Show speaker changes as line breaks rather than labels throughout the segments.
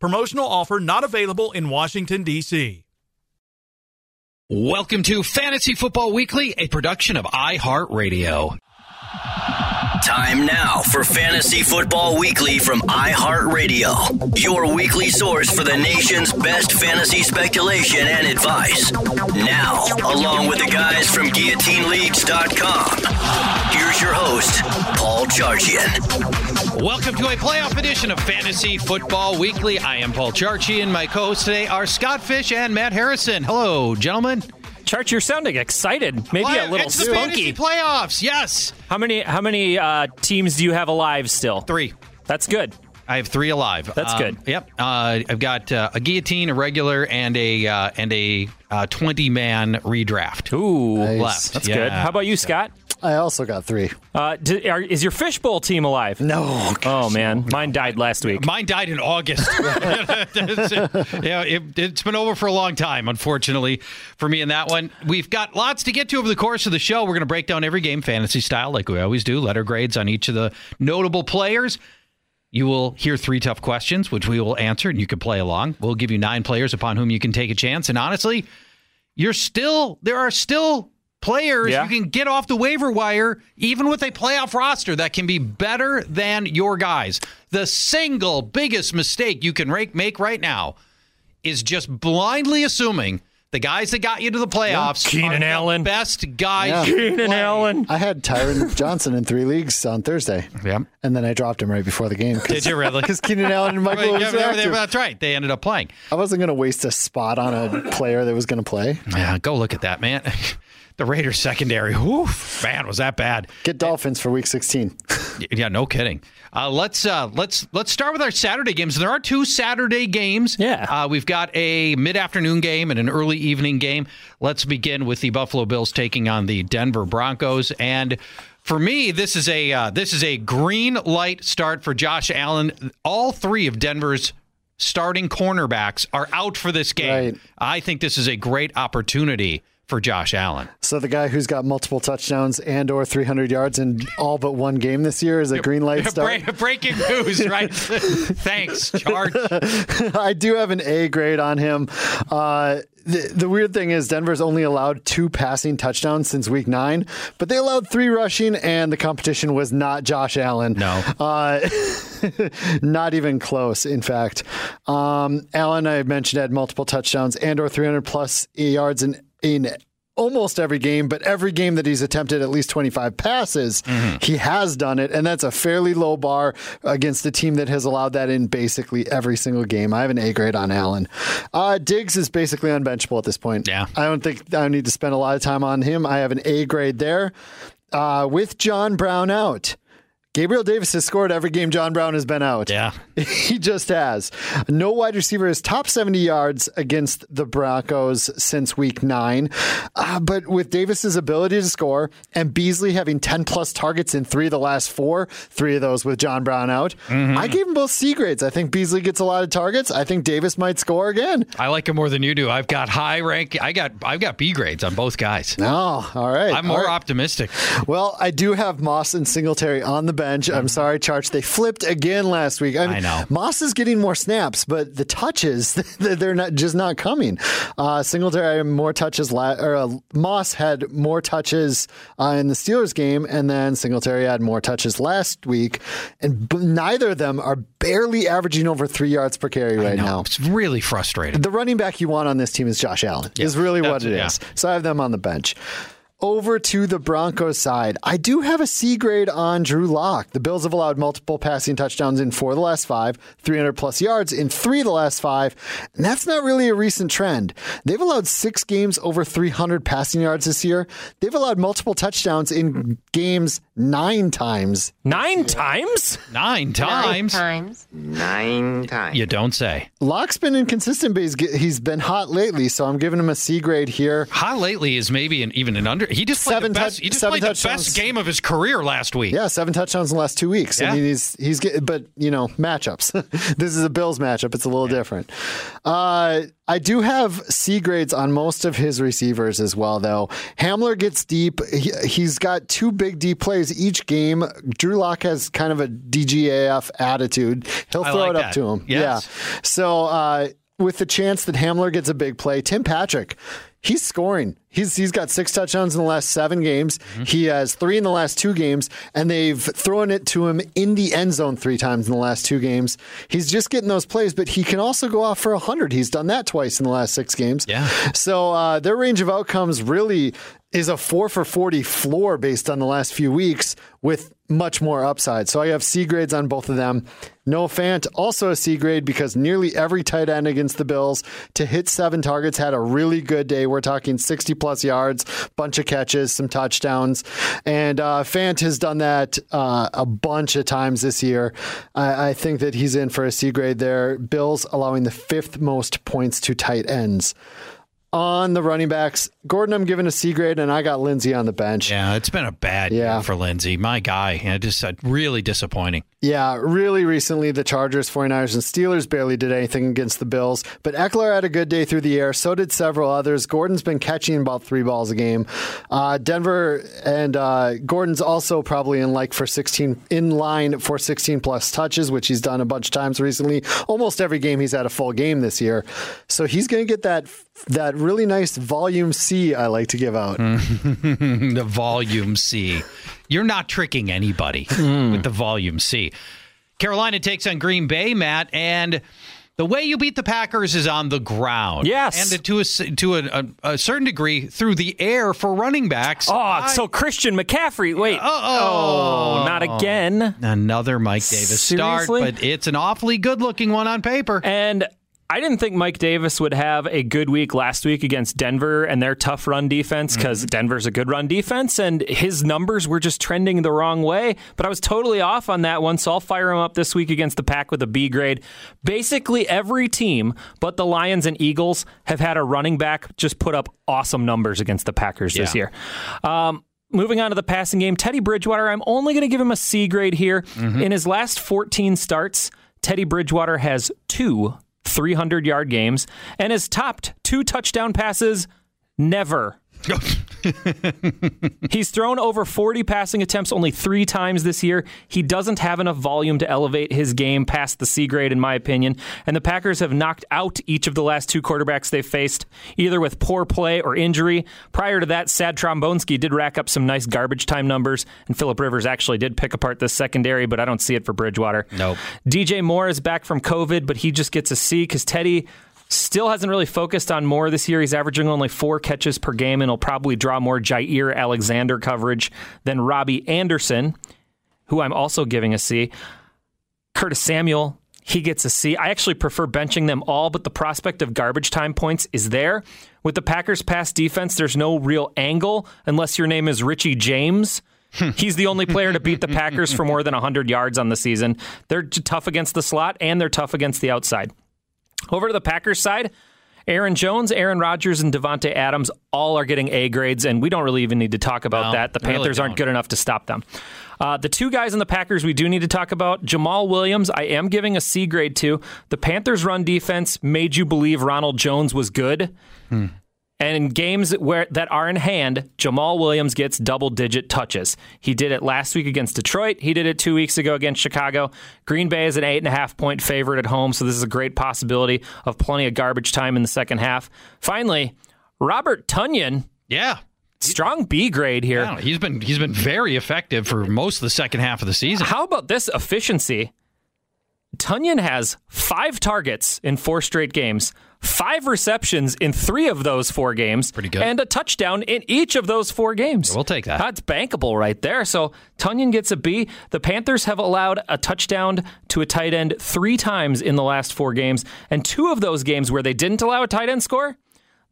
Promotional offer not available in Washington, D.C.
Welcome to Fantasy Football Weekly, a production of iHeartRadio.
Time now for Fantasy Football Weekly from iHeartRadio, your weekly source for the nation's best fantasy speculation and advice. Now, along with the guys from GuillotineLeagues.com, here's your host, Paul Charchian.
Welcome to a playoff edition of Fantasy Football Weekly. I am Paul Charchian. My co-hosts today are Scott Fish and Matt Harrison. Hello, gentlemen.
Charch, you're sounding excited. Maybe
Play-
a little
it's
spunky.
fantasy playoffs. Yes,
How many how many uh, teams do you have alive still?
three.
That's good.
I have three alive.
That's
Um,
good.
Yep. Uh, I've got uh, a guillotine, a regular, and a uh, and a uh, twenty man redraft.
Ooh,
Left.
That's
Yeah.
good. How about you, Scott?
I also got three.
Uh, do, are, is your fishbowl team alive?
No.
Oh man, mine died last week.
Mine died in August. yeah, it, it's been over for a long time, unfortunately, for me in that one. We've got lots to get to over the course of the show. We're going to break down every game fantasy style, like we always do, letter grades on each of the notable players. You will hear three tough questions, which we will answer, and you can play along. We'll give you nine players upon whom you can take a chance. And honestly, you're still there are still players
Yeah.
you can get off the waiver wire, even with a playoff roster that can be better than your guys. The single biggest mistake you can rake, make right now is just blindly assuming the guys that got you to the playoffs
Keenan
are the
Allen.
best guys.
Yeah.
you can
Keenan
play.
Allen.
I had Tyron Johnson in three leagues on Thursday.
Yep.
And then I dropped him right before the game.
Did you really?
Because Keenan Allen and Michael
Well,
was
yeah,
active.
that's right. They ended up playing.
I wasn't going to waste a spot on a player that was going to play.
Yeah, go look at that, man. The Raiders secondary, woof, man, was that bad?
Get Dolphins for week 16.
Yeah, no kidding. Uh, let's uh, let's let's start with our Saturday games. There are two Saturday games.
Yeah.
uh, we've got a mid-afternoon game and an early evening game. Let's begin with the Buffalo Bills taking on the Denver Broncos. And for me, this is a uh, this is a green light start for Josh Allen. All three of Denver's starting cornerbacks are out for this game.
Right.
I think this is a great opportunity for Josh Allen.
So the guy who's got multiple touchdowns and or 300 yards in all but one game this year is a green light start.
Break- breaking news, right? Thanks, Charch.
I do have an A grade on him. Uh, the, the weird thing is Denver's only allowed two passing touchdowns since week nine, but they allowed three rushing, and the competition was not Josh Allen.
No.
Uh, not even close, in fact. Um, Allen, I mentioned, had multiple touchdowns and or 300 plus yards in, in almost every game, but every game that he's attempted at least 25 passes, he has done it. And that's a fairly low bar against a team that has allowed that in basically every single game. I have an A grade on Allen. Uh, Diggs is basically unbenchable at this point.
Yeah.
I don't think I need to spend a lot of time on him. I have an A grade there. Uh, with John Brown out, Gabriel Davis has scored every game John Brown has been out.
Yeah.
He just has. No wide receiver has top 70 yards against the Broncos since week nine. Uh, but with Davis's ability to score and Beasley having 10 plus targets in three of the last four, three of those with John Brown out, I gave him both C grades. I think Beasley gets a lot of targets. I think Davis might score again.
I like him more than you do. I've got high rank. I got I've got B grades on both guys.
Oh, all right.
I'm more
All right.
optimistic.
Well, I do have Moss and Singletary on the bench. I'm sorry, Charch. They flipped again last week.
I know.
Moss is getting more snaps, but the touches they're not just not coming. Uh, Singletary had more touches. La- or uh, Moss had more touches uh, in the Steelers game, and then Singletary had more touches last week, and b- neither of them are barely averaging over three yards per carry right
No,
now.
it's really frustrating.
The running back you want on this team is Josh Allen. is really what it
it,
is.
yeah.
So I have them on the bench. Over to the Broncos side. I do have a C grade on Drew Lock. The Bills have allowed multiple passing touchdowns in four of the last five, 300 plus yards in three of the last five. And that's not really a recent trend. They've allowed six games over 300 passing yards this year. They've allowed multiple touchdowns in games nine times.
Nine times?
Nine times.
Nine times. Nine times.
You don't say.
Lock's been inconsistent, but he's, he's been hot lately. So I'm giving him a C grade here.
Hot lately is maybe an, even an under. He just played
Seven
the best.
touch-
he just played the best game of his career last week.
Yeah, seven touchdowns in the last two weeks.
Yeah.
I mean, he's he's getting, but you know, matchups. this is a Bills matchup. It's a little different. Uh, I do have C grades on most of his receivers as well, though. Hamler gets deep. He, he's got two big deep plays each game. Drew Lock has kind of a DGAF attitude. He'll throw
like
it up
that.
to him.
Yes.
Yeah. So uh, with the chance that Hamler gets a big play, Tim Patrick. He's scoring. He's he's got six touchdowns in the last seven games.
Mm-hmm.
He has three in the last two games, and they've thrown it to him in the end zone three times in the last two games. He's just getting those plays, but he can also go off for hundred. He's done that twice in the last six games.
Yeah.
So uh, their range of outcomes really is a four for forty floor based on the last few weeks with much more upside. So I have C grades on both of them. Noah Fant also a C grade because nearly every tight end against the Bills to hit seven targets had a really good day. We're talking 60 plus yards, bunch of catches, some touchdowns. And uh, Fant has done that uh, a bunch of times this year. I, I think that he's in for a C grade there. Bills allowing the fifth most points to tight ends. On the running backs, Gordon, I'm giving a C grade, and I got Lindsay on the bench.
Yeah, it's been a bad
Yeah.
year for Lindsay. My guy. Yeah, just uh, really disappointing.
Yeah, really recently, the Chargers, 49ers, and Steelers barely did anything against the Bills. But Ekeler had a good day through the air. So did several others. Gordon's been catching about three balls a game. Uh, Denver and uh, Gordon's also probably in like for 16 in line for 16 plus touches, which he's done a bunch of times recently. Almost every game he's had a full game this year. So he's going to get that that really nice volume C I like to give out.
the volume C. You're not tricking anybody hmm. with the volume C. Carolina takes on Green Bay, Matt, and the way you beat the Packers is on the ground.
Yes.
and to a to a, a, a certain degree through the air for running backs.
Oh, so Christian McCaffrey. Wait.
Uh-oh.
Oh, not again.
Another Mike Davis start, but it's an awfully good-looking one on paper.
And I didn't think Mike Davis would have a good week last week against Denver and their tough run defense because Denver's a good run defense and his numbers were just trending the wrong way. But I was totally off on that one, so I'll fire him up this week against the Pack with a B grade. Basically, every team but the Lions and Eagles have had a running back just put up awesome numbers against the Packers this year. Um, Moving on to the passing game, Teddy Bridgewater, I'm only going to give him a C grade here. In his last 14 starts, Teddy Bridgewater has two 300 yard games and has topped two touchdown passes never. He's thrown over 40 passing attempts only three times this year. He doesn't have enough volume to elevate his game past the C grade, in my opinion. And the Packers have knocked out each of the last two quarterbacks they've faced, either with poor play or injury. Prior to that, Sad Trombonsky did rack up some nice garbage time numbers, and Philip Rivers actually did pick apart this secondary, but I don't see it for Bridgewater.
Nope.
DJ Moore is back from COVID, but he just gets a C because Teddy Still hasn't really focused on Moore this year. He's averaging only four catches per game, and he'll probably draw more Jaire Alexander coverage than Robbie Anderson, who I'm also giving a C. Curtis Samuel, he gets a C. I actually prefer benching them all, but the prospect of garbage time points is there. With the Packers' pass defense, there's no real angle unless your name is Richie James. Hmm. He's the only player to beat the Packers for more than 100 yards on the season. They're tough against the slot and they're tough against the outside. Over to the Packers side, Aaron Jones, Aaron Rodgers, and Davante Adams all are getting A grades, and we don't really even need to talk about
No,
that. The
really
Panthers aren't good enough to stop them. Uh, the two guys in the Packers we do need to talk about Jamaal Williams, I am giving a C grade to. The Panthers' run defense made you believe Ronald Jones was good. And in games where that are in hand, Jamaal Williams gets double digit touches. He did it last week against Detroit. He did it two weeks ago against Chicago. Green Bay is an eight and a half point favorite at home, so this is a great possibility of plenty of garbage time in the second half. Finally, Robert Tonyan,
Yeah.
strong B grade here.
Yeah, he's been he's been very effective for most of the second half of the season.
How about this efficiency? Tonyan has five targets in four straight games, five receptions in three of those four games,
Pretty good.
and a touchdown in each of those four games.
we'll take that.
That's bankable right there. So Tonyan gets a B. The Panthers have allowed a touchdown to a tight end three times in the last four games, and two of those games where they didn't allow a tight end score.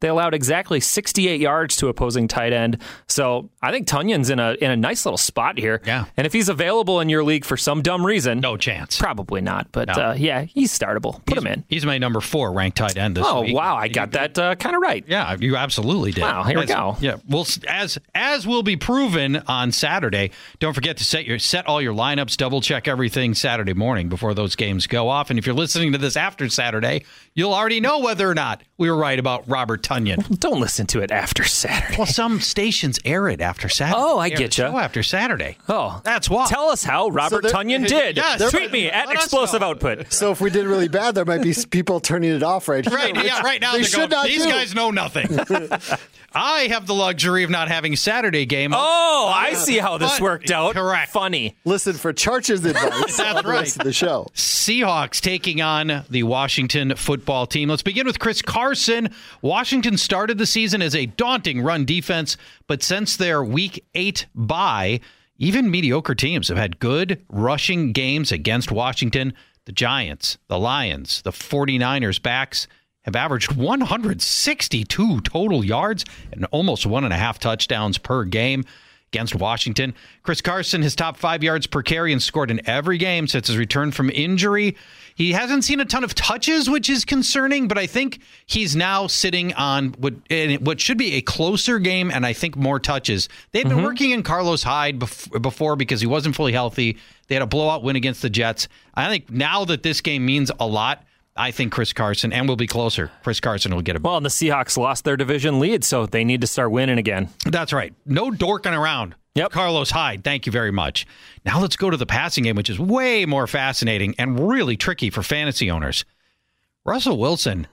They allowed exactly 68 yards to opposing tight end. So I think Tonyan's in a in a nice little spot here.
Yeah.
And if he's available in your league for some dumb reason,
No chance.
probably not. But
No.
uh, yeah, he's startable. Put him in.
He's my number four ranked tight end this
Oh
week.
Oh wow, I got that uh, kind of right.
Yeah, you absolutely did.
Wow, here we go.
Yeah, well, as as will be proven on Saturday. Don't forget to set your set all your lineups, double check everything Saturday morning before those games go off. And if you're listening to this after Saturday, you'll already know whether or not we were right about Robert Tonyan.
Don't listen to it after Saturday.
well, some stations air it after Saturday.
Oh, I get
you.
ya.
after Saturday.
Oh,
That's why.
Tell us how Robert
there-
Tonyan did.
Yes.
Tweet me at explosive
know.
output.
So if we did really bad, there might be people turning it off right here.
Right, yeah, right now
they should
going,
not
these
do.
guys know nothing. I have the luxury of not having Saturday game.
Oh, oh I see how this
Fun-
worked out.
Correct.
Funny.
Listen for Charch's advice.
That's
on the
right.
rest of the show.
Seahawks taking on the Washington football team. Let's begin with Chris Carson. Washington started the season as a daunting run defense, but since their week eight bye, even mediocre teams have had good rushing games against Washington. The Giants, the Lions, the 49ers backs have averaged 162 total yards and almost one and a half touchdowns per game against Washington. Chris Carson, his top five yards per carry and scored in every game since his return from injury. He hasn't seen a ton of touches, which is concerning, but I think he's now sitting on what, what should be a closer game and I think more touches. They've been mm-hmm. working in Carlos Hyde before because he wasn't fully healthy. They had a blowout win against the Jets. I think now that this game means a lot, I think Chris Carson, and we'll be closer. Chris Carson will get a.
Well, and the Seahawks lost their division lead, so they need to start winning again.
That's right. No dorking around.
Yep.
Carlos Hyde, thank you very much. Now let's go to the passing game, which is way more fascinating and really tricky for fantasy owners. Russell Wilson,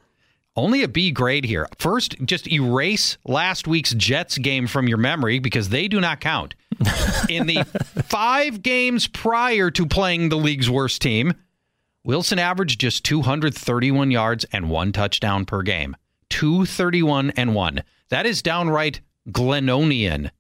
only a B grade here. First, just erase last week's Jets game from your memory because they do not count. In the five games prior to playing the league's worst team, Wilson averaged just 231 yards and one touchdown per game. 231 and one. That is downright Glenonian.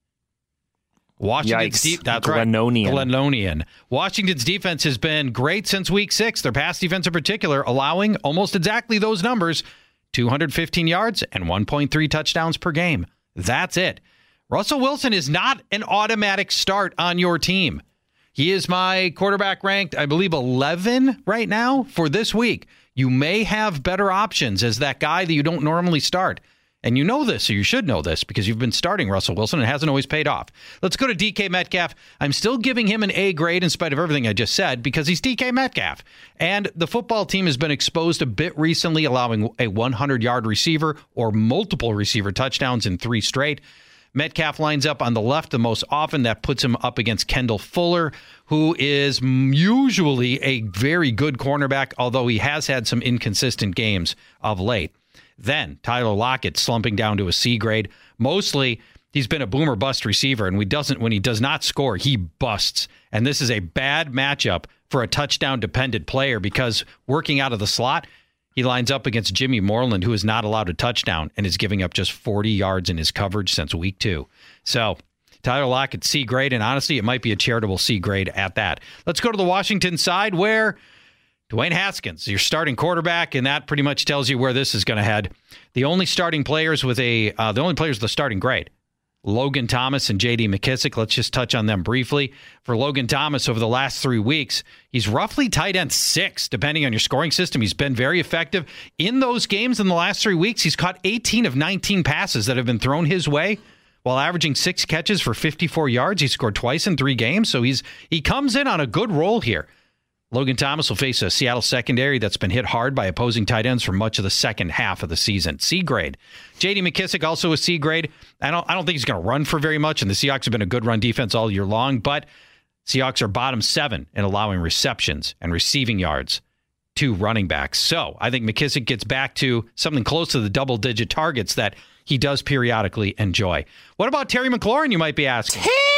Washington's deep. That's
Glennonian.
right. Glennonian. Washington's defense has been great since week six. Their pass defense in particular, allowing almost exactly those numbers 215 yards and 1.3 touchdowns per game. That's it. Russell Wilson is not an automatic start on your team. He is my quarterback ranked, I believe, 11 right now for this week. You may have better options as that guy that you don't normally start. And you know this, or you should know this, because you've been starting Russell Wilson and it hasn't always paid off. Let's go to DK Metcalf. I'm still giving him an A grade in spite of everything I just said, because he's DK Metcalf. And the football team has been exposed a bit recently, allowing a 100 yard receiver or multiple receiver touchdowns in three straight. Metcalf lines up on the left the most often. That puts him up against Kendall Fuller, who is usually a very good cornerback, although he has had some inconsistent games of late. Then Tyler Lockett slumping down to a C grade. Mostly he's been a boomer bust receiver, and we doesn't when he does not score, he busts. And this is a bad matchup for a touchdown dependent player because working out of the slot, He lines up against Jimmy Moreland, who is not allowed a touchdown and is giving up just 40 yards in his coverage since week two. So Tyler Lockett, C grade, and honestly, it might be a charitable C grade at that. Let's go to the Washington side where Dwayne Haskins, your starting quarterback, and that pretty much tells you where this is going to head. The only starting players with a, uh, the only players with a starting grade Logan Thomas and JD McKissic. Let's just touch on them briefly. For Logan Thomas, over the last three weeks, he's roughly tight end six, depending on your scoring system. He's been very effective. In those games in the last three weeks, he's caught 18 of 19 passes that have been thrown his way. While averaging six catches for 54 yards, he scored twice in three games. So he's he comes in on a good roll here. Logan Thomas will face a Seattle secondary that's been hit hard by opposing tight ends for much of the second half of the season. C grade. J.D. McKissic also a C grade. I don't I don't think he's going to run for very much, and the Seahawks have been a good run defense all year long, but Seahawks are bottom seven in allowing receptions and receiving yards to running backs. So I think McKissic gets back to something close to the double digit targets that he does periodically enjoy. What about Terry McLaurin, you might be asking?
Terry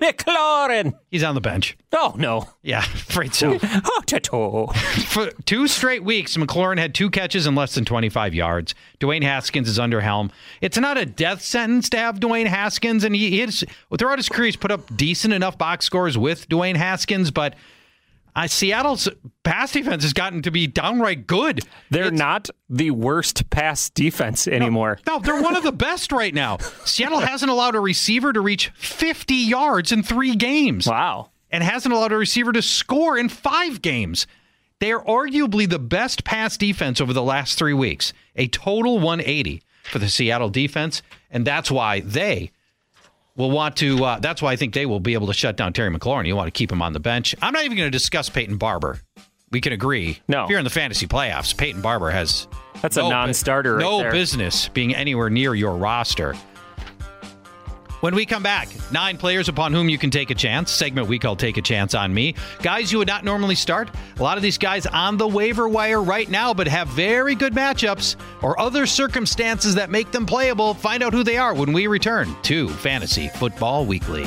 McLaurin.
He's on the bench.
Oh, no.
Yeah, afraid so.
oh, tato.
For two straight weeks, McLaurin had two catches and less than 25 yards. Dwayne Haskins is under helm. It's not a death sentence to have Dwayne Haskins, and he, he has, throughout his career, he's put up decent enough box scores with Dwayne Haskins, but uh, Seattle's pass defense has gotten to be downright good.
They're it's, not the worst pass defense anymore.
No, no, they're one of the best right now. Seattle hasn't allowed a receiver to reach 50 yards in three games.
Wow.
And hasn't allowed a receiver to score in five games. They are arguably the best pass defense over the last three weeks, a total 180 for the Seattle defense. And that's why they will want to. Uh, that's why I think they will be able to shut down Terry McLaurin. You want to keep him on the bench. I'm not even going to discuss Peyton Barber. We can agree.
No,
if you're in the fantasy playoffs, Peyton Barber has
that's no, a non-starter.
no
right
business being anywhere near your roster. When we come back, nine players upon whom you can take a chance. Segment we call Take a Chance on Me. Guys you would not normally start. A lot of these guys on the waiver wire right now, but have very good matchups or other circumstances that make them playable. Find out who they are when we return to Fantasy Football Weekly.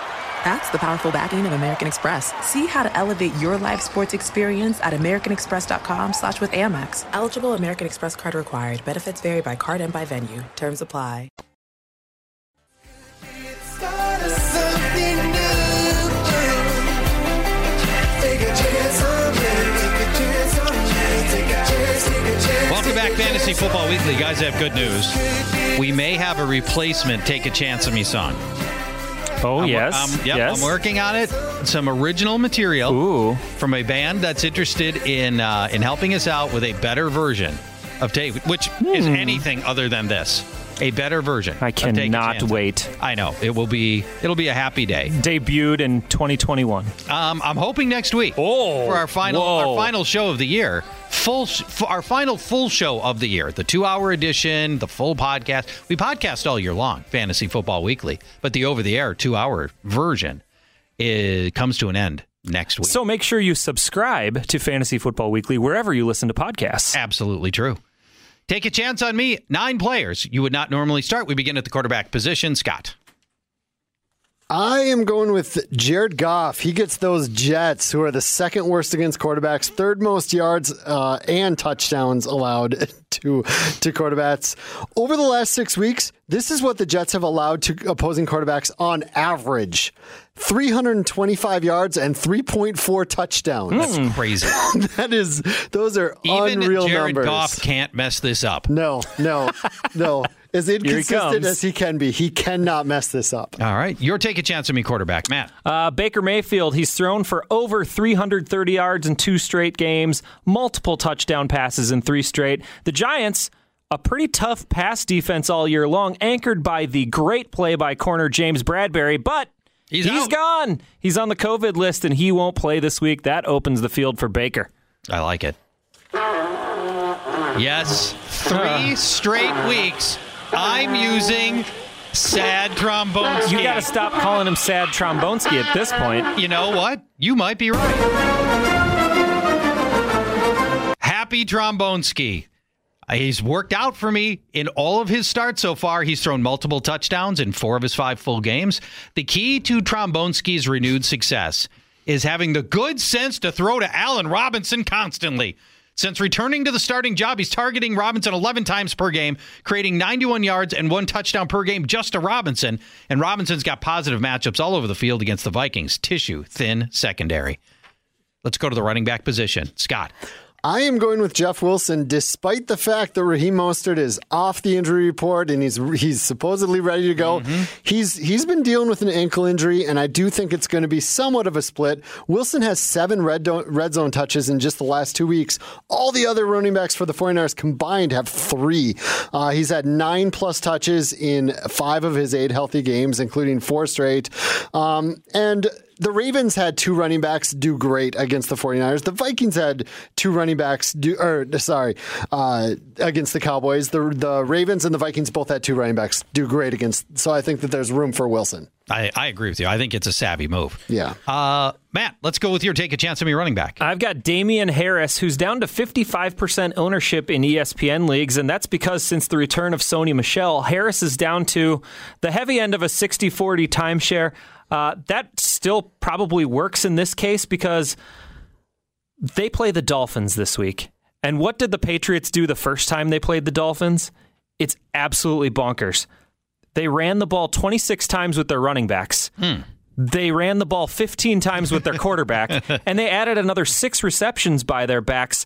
That's the powerful backing of American Express. See how to elevate your live sports experience at americanexpress.com slash with Amex. Eligible American Express card required. Benefits vary by card and by venue. Terms apply.
Welcome back, Fantasy Football Weekly. Guys, I have good news. We may have a replacement Take a Chance on Me song.
Oh
I'm,
yes,
I'm, yep,
yes.
I'm working on it. Some original material
Ooh.
from a band that's interested in uh, in helping us out with a better version of David, which is anything other than this. A better version.
I
of Take a
cannot wait.
I know it will be. It'll be a happy day.
Debuted in 2021.
Um, I'm hoping next week
Oh,
for our final
whoa.
our final show of the year, full sh- our final full show of the year, the two hour edition, the full podcast. We podcast all year long, Fantasy Football Weekly, but the over the air two hour version comes to an end next week.
So make sure you subscribe to Fantasy Football Weekly wherever you listen to podcasts.
Absolutely true. Take a chance on me. Nine players you would not normally start. We begin at the quarterback position. Scott.
I am going with Jared Goff. He gets those Jets, who are the second worst against quarterbacks, third most yards uh, and touchdowns allowed to to quarterbacks over the last six weeks. This is what the Jets have allowed to opposing quarterbacks on average: 325 yards and 3.4 touchdowns.
That's crazy.
that is, those are
Even
unreal
Jared
numbers.
Goff can't mess this up.
No, no, no. As inconsistent
comes.
as he can be, he cannot mess this up.
All right. Your take a chance on me, quarterback. Matt.
Uh, Baker Mayfield, he's thrown for over 330 yards in two straight games, multiple touchdown passes in three straight. The Giants, a pretty tough pass defense all year long, anchored by the great play by corner James Bradberry, but
He's
he's
out.
gone. He's on the COVID list and he won't play this week. That opens the field for Baker.
I like it. Yes, three straight weeks. I'm using sad trombone.
You got to stop calling him Sad Trombonski at this point.
You know what? You might be right. Happy trombone ski. Uh, he's worked out for me in all of his starts so far. He's thrown multiple touchdowns in four of his five full games. The key to Trombonski's renewed success is having the good sense to throw to Allen Robinson constantly. Since returning to the starting job, he's targeting Robinson 11 times per game, creating 91 yards and one touchdown per game just to Robinson. And Robinson's got positive matchups all over the field against the Vikings. Tissue, thin secondary. Let's go to the running back position. Scott.
I am going with Jeff Wilson, despite the fact that Raheem Mostert is off the injury report and he's he's supposedly ready to go. He's he's been dealing with an ankle injury, and I do think it's going to be somewhat of a split. Wilson has seven red do- red zone touches in just the last two weeks. All the other running backs for the 49ers combined have three. Uh, he's had nine plus touches in five of his eight healthy games, including four straight. Um, and the Ravens had two running backs do great against the 49ers. The Vikings had two running backs do, or sorry, uh, against the Cowboys. The the Ravens and the Vikings both had two running backs do great against. So I think that there's room for Wilson.
I, I agree with you. I think it's a savvy move.
Yeah.
Uh, Matt, let's go with your take a chance on me running back.
I've got Damien Harris, who's down to 55% ownership in ESPN leagues, and that's because since the return of Sony Michel, Harris is down to the heavy end of a 60 40 timeshare. Uh, that still probably works in this case because they play the Dolphins this week. And what did the Patriots do the first time they played the Dolphins? It's absolutely bonkers. They ran the ball 26 times with their running backs. They ran the ball 15 times with their quarterback, and they added another six receptions by their backs.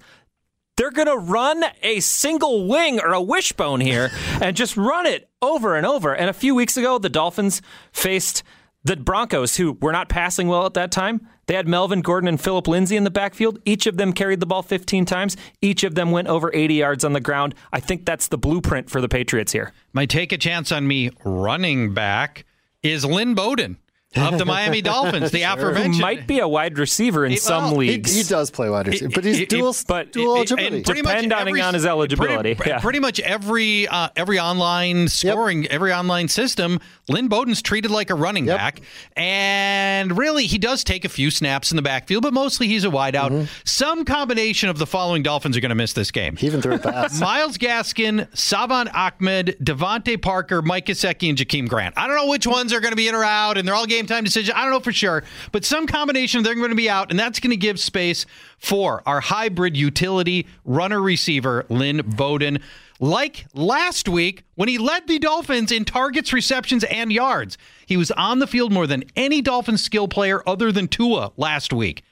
They're going to run a single wing or a wishbone here and just run it over and over. And a few weeks ago, the Dolphins faced the Broncos, who were not passing well at that time. They had Melvin Gordon and Philip Lindsay in the backfield. Each of them carried the ball 15 times. Each of them went over 80 yards on the ground. I think that's the blueprint for the Patriots here.
My take a chance on me running back is Lynn Bowden of the Miami Dolphins, the
Who
aforementioned.
might be a wide receiver in
He-
some
well, he-
leagues.
He does play wide receiver, but he's
He- he-
dual,
but-
dual
and
eligibility.
pretty much
Depending
every-
on his eligibility,
Pretty,
yeah.
pretty much every uh, every online scoring, every online system, Lynn Bowden's treated like a running
Yep.
back, and really he does take a few snaps in the backfield, but mostly he's a wideout.
Mm-hmm.
Some combination of the following Dolphins are going to miss this game.
he even threw a pass.
Myles Gaskin, Salvon Ahmed, DeVante Parker, Mike Gesicki, and Jakeem Grant. I don't know which ones are going to be in or out, and they're all game time decision. I don't know for sure, but some combination they're going to be out, and that's going to give space for our hybrid utility runner receiver, Lynn Bowden. Like last week when he led the Dolphins in targets, receptions, and yards. He was on the field more than any Dolphins skill player other than Tua last week.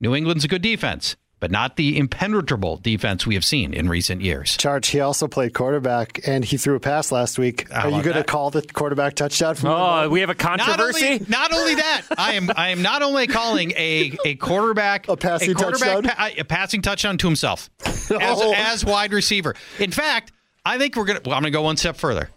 New England's a good defense, but not the impenetrable defense we have seen in recent years.
Charch. He also played quarterback, and he threw a pass last week.
How
Are you going to call the quarterback touchdown? From
Oh, we have a
Not
controversy.
only, not only that, I am I am not only calling a a quarterback
A passing
quarterback
touchdown?
pa- a passing touchdown to himself. as,
Oh.
as wide receiver. In fact, I think we're gonna. Well, I'm gonna go one step further.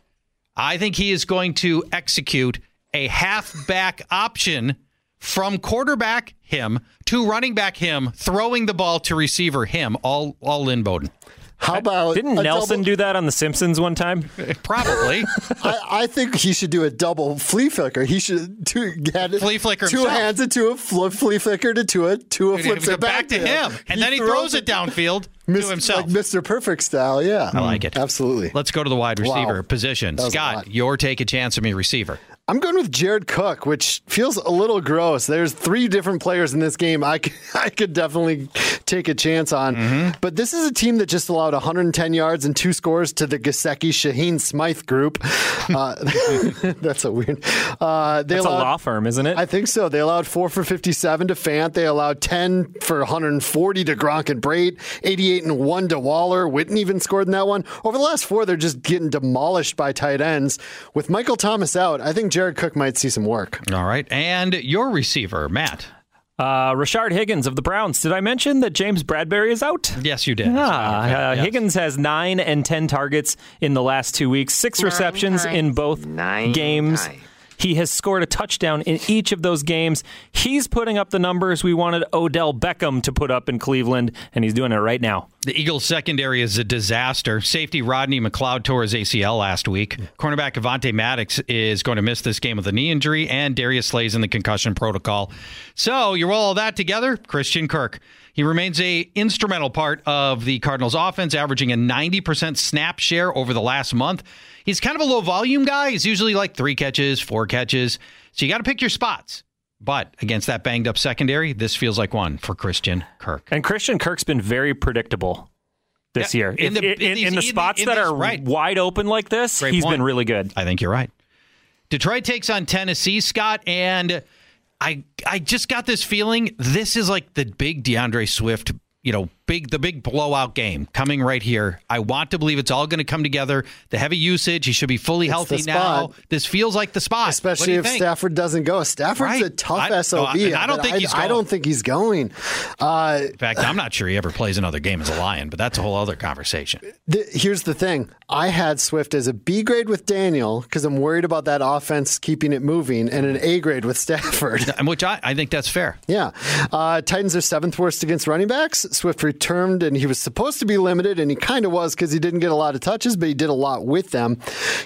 I think he is going to execute a halfback option from quarterback him to running back him, throwing the ball to receiver him. All all Lynn Bowden.
How about
Didn't Nelson
double-
do that on The Simpsons one time?
Probably.
I, I think he should do a double flea flicker. He should do, get
Flea flicker
two
himself.
hands into a fl- flea flicker to Tua. Tua flips it
back to him, and then he throws it downfield
Mis-
to himself.
like Mr. Perfect style. Yeah,
I like it.
Absolutely.
Let's go to the wide receiver
Wow.
position.
That was a
Scott,
lot.
your take a chance of me receiver.
I'm going with Jared Cook, which feels a little gross. There's three different players in this game I could, I could definitely take a chance on.
Mm-hmm.
But this is a team that just allowed 110 yards and two scores to the Gesicki Shaheen Smythe group. Uh, that's a weird. Uh, they
That's a law firm, isn't it?
I think so. They allowed four for 57 to Fant. They allowed 10 for 140 to Gronk and Brate, 88 and 1 to Waller. Witten even scored in that one. Over the last four, they're just getting demolished by tight ends. With Michael Thomas out, I think Jared Cook might see some work.
All right. And your receiver, Matt.
Uh, Rashard Higgins of the Browns. Did I mention that James Bradberry is out?
Yes, you did.
Ah, uh,
Yes.
Higgins has nine and ten targets in the last two weeks, six receptions in both
Nine
games.
times.
He has scored a touchdown in each of those games. He's putting up the numbers we wanted Odell Beckham to put up in Cleveland, and he's doing it right now.
The Eagles' secondary is a disaster. Safety Rodney McLeod tore his ACL last week. Cornerback Avonte Maddox is going to miss this game with a knee injury, and Darius Slay's in the concussion protocol. So you roll all that together, Christian Kirk. He remains a instrumental part of the Cardinals' offense, averaging a 90% snap share over the last month. He's kind of a low volume guy. He's usually like three catches, four catches. So you got to pick your spots. But against that banged up secondary, this feels like one for Christian Kirk.
And Christian Kirk's been very predictable this
Yeah,
year.
in the-
in,
in
in the spots that are
right.
wide open like this,
Great
he's
point.
been really good.
I think you're right. Detroit takes on Tennessee, Scott, and I I just got this feeling this is like the big D'Andre Swift, you know, big the big blowout game coming right here. I want to believe it's all going to come together. The heavy usage, he should be fully
It's
healthy now. This feels like the spot,
Especially if
think?
Stafford doesn't go. Stafford's
Right.
a tough
I-
SOB.
and I don't
but
think he's
I
going.
don't think he's going. Uh,
In fact, I'm not sure he ever plays another game as a Lion, but that's a whole other conversation.
The, here's the thing. I had Swift as a B grade with Daniel because I'm worried about that offense keeping it moving, and an A grade with Stafford.
And Which I, I think that's fair.
yeah. Uh, Titans are seventh worst against running backs. Swift returned, and he was supposed to be limited, and he kind of was because he didn't get a lot of touches, but he did a lot with them.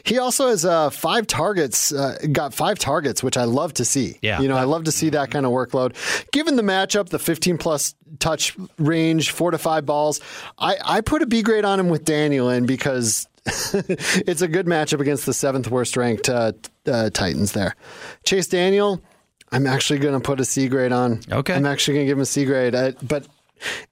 He also has uh, five targets, uh, got five targets, which I love to see.
Yeah.
You know, I love to see that kind of workload. Given the matchup, the 15 plus touch range, four to five balls, I, I put a B grade on him with Daniel in because it's a good matchup against the seventh worst ranked uh, uh, Titans there. Chase Daniel, I'm actually going to put a C grade on.
Okay.
I'm actually going to give him a C grade. I, but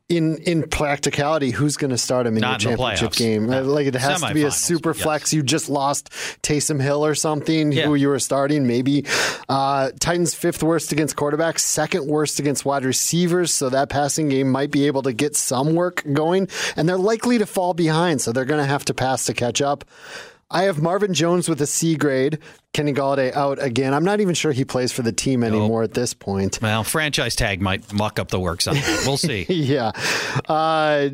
in in practicality, who's going to start him in
Not
your
in
championship game?
No.
Like it has to be a super
yes.
flex. You just lost Taysom Hill or something,
Yeah.
who you were starting, maybe. Uh, Titans fifth worst against quarterbacks, second worst against wide receivers. So that passing game might be able to get some work going, and they're likely to fall behind. So they're going to have to pass to catch up. I have Marvin Jones with a C grade. Kenny Golladay out again. I'm not even sure he plays for the team anymore at this point.
Well, franchise tag might muck up the works on that. We'll see.
yeah. Uh,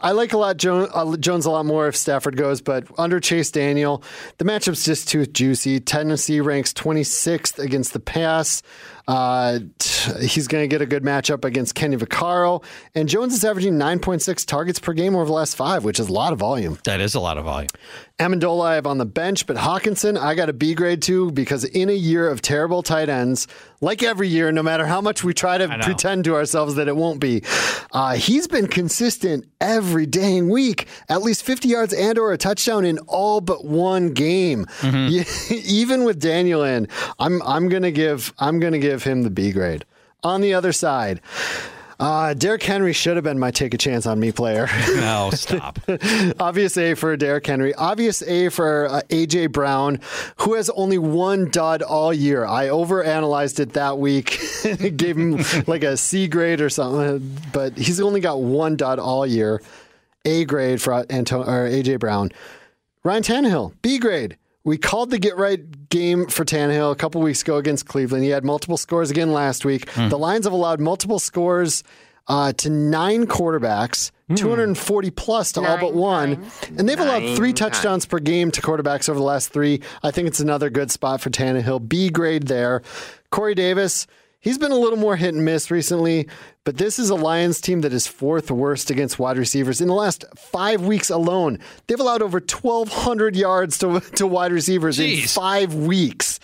I like a lot Jones, uh, Jones a lot more if Stafford goes, but under Chase Daniel, the matchup's just too juicy. Tennessee ranks 26th against the pass. Uh, he's going to get a good matchup against Kenny Vaccaro, and Jones is averaging 9.6 targets per game over the last five, which is a lot of volume.
That is a lot of volume.
Amendola I have on the bench, but Hockenson I got a B grade too because in a year of terrible tight ends, like every year, no matter how much we try to pretend to ourselves that it won't be, uh, he's been consistent every dang week, at least 50 yards and or a touchdown in all but one game. Yeah, Even with Daniel in, I'm I'm gonna give I'm gonna give him the B grade. On the other side. Uh, Derrick Henry should have been my take a chance on me player.
No, stop.
Obvious A for Derrick Henry. Obvious A for uh, AJ Brown, who has only one dud all year. I overanalyzed it that week, gave him like a C grade or something, but he's only got one dud all year. A grade for Anto- or AJ Brown. Ryan Tannehill, B grade. We called the get right game for Tannehill a couple weeks ago against Cleveland. He had multiple scores again last week. The Lions have allowed multiple scores uh, to nine quarterbacks. 240 plus to all but one. And they've allowed
Nine
three
times.
touchdowns per game to quarterbacks over the last three. I think it's another good spot for Tannehill. B grade there. Corey Davis, he's been a little more hit and miss recently, but this is a Lions team that is fourth worst against wide receivers. In the last five weeks alone, they've allowed over 1,200 yards to, to wide receivers in five weeks.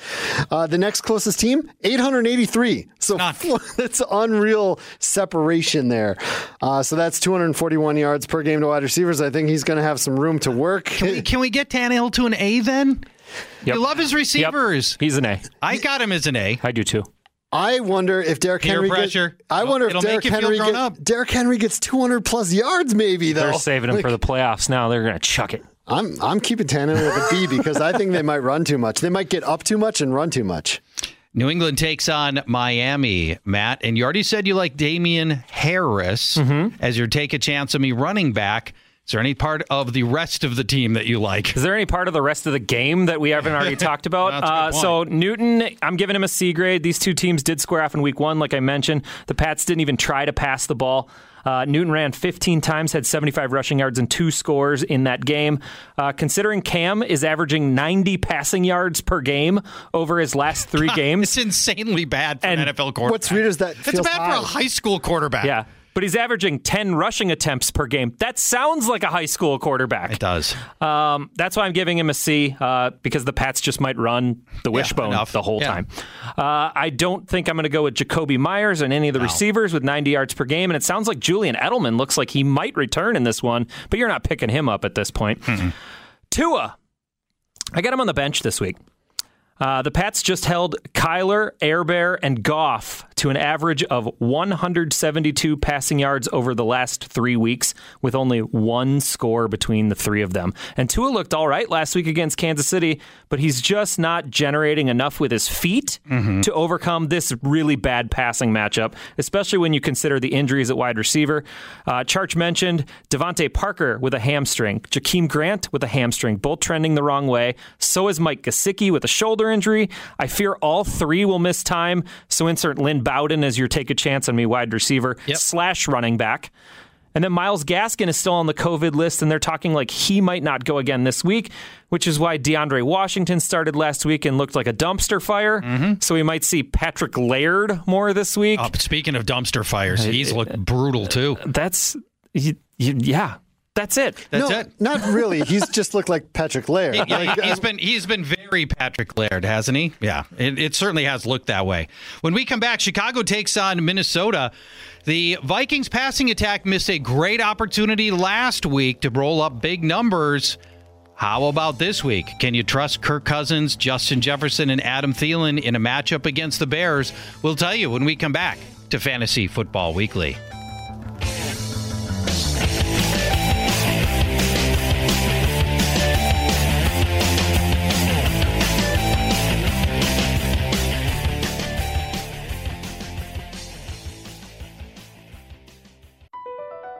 Uh, the next closest team, 883. So that's unreal separation there. Uh, so that's 241 yards per game to wide receivers. I think he's going to have some room to work.
Can we, can we get Tannehill to an A then?
Yep.
You love his receivers.
He's an A.
I got him as an A.
I do too.
I wonder if Derrick
Peer
Henry.
pressure.
Gets, I wonder if
It'll make
Derrick Henry.
grown
Get,
up.
Derrick Henry gets 200 plus yards, maybe though.
They're saving him
Like,
for the playoffs now. They're going to chuck it.
I'm I'm keeping Tannehill with a B because I think they might run too much. They might get up too much and run too much.
New England takes on Miami, Matt, and you already said you like Damien Harris
Mm-hmm.
as your take a chance on me running back. Is there any part of the rest of the team that you like?
Is there any part of the rest of the game that we haven't already talked about?
That's a good
Uh, so Newton, I'm giving him a C grade. These two teams did square off in week one, like I mentioned. The Pats didn't even try to pass the ball. Uh, Newton ran 15 times, had 75 rushing yards and two scores in that game. Uh, considering Cam is averaging 90 passing yards per game over his last three games,
It's insanely bad for an NFL quarterback.
What's weird is that
It's
feels
bad for a
high.
high school quarterback.
yeah. But he's averaging 10 rushing attempts per game. That sounds like a high school quarterback.
It does.
Um, that's why I'm giving him a C uh, because the Pats just might run the wishbone
enough.
the whole
Yeah.
time. Uh, I don't think I'm going to go with Jakobi Meyers and any of the receivers with 90 yards per game. And it sounds like Julian Edelman looks like he might return in this one, but you're not picking him up at this point. Tua, I got him on the bench this week. Uh, the Pats just held Kyler, Airbear, and Goff to an average of 172 passing yards over the last three weeks, with only one score between the three of them. And Tua looked all right last week against Kansas City, but he's just not generating enough with his feet to overcome this really bad passing matchup, especially when you consider the injuries at wide receiver. Uh, Charch mentioned DeVante Parker with a hamstring, Jakeem Grant with a hamstring, both trending the wrong way. So is Mike Gesicki with a shoulder injury. I fear all three will miss time, so insert Lynn Bowden as your take a chance on me wide receiver slash running back. And then Myles Gaskin is still on the COVID list, and they're talking like he might not go again this week, which is why DeAndre Washington started last week and looked like a dumpster fire. Mm-hmm. So we might see Patrick Laird more this week.
Uh, speaking of dumpster fires, uh, he's uh, looked brutal too.
That's, yeah, that's it.
That's
no,
it.
not really. He's just looked like Patrick Laird.
Yeah,
Like,
he- he's
uh,
been he's been very Patrick Laird, hasn't he? Yeah, it, it certainly has looked that way. When we come back, Chicago takes on Minnesota. The Vikings passing attack missed a great opportunity last week to roll up big numbers. How about this week? Can you trust Kirk Cousins, Justin Jefferson, and Adam Thielen in a matchup against the Bears? We'll tell you when we come back to Fantasy Football Weekly.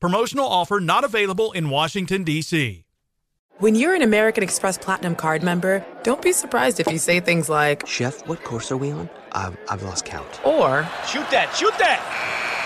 Promotional offer not available in Washington, D.C.
When you're an American Express Platinum card member, don't be surprised if you say things like,
Chef, what course are we on? I've, I've lost count.
or,
Shoot that, shoot that!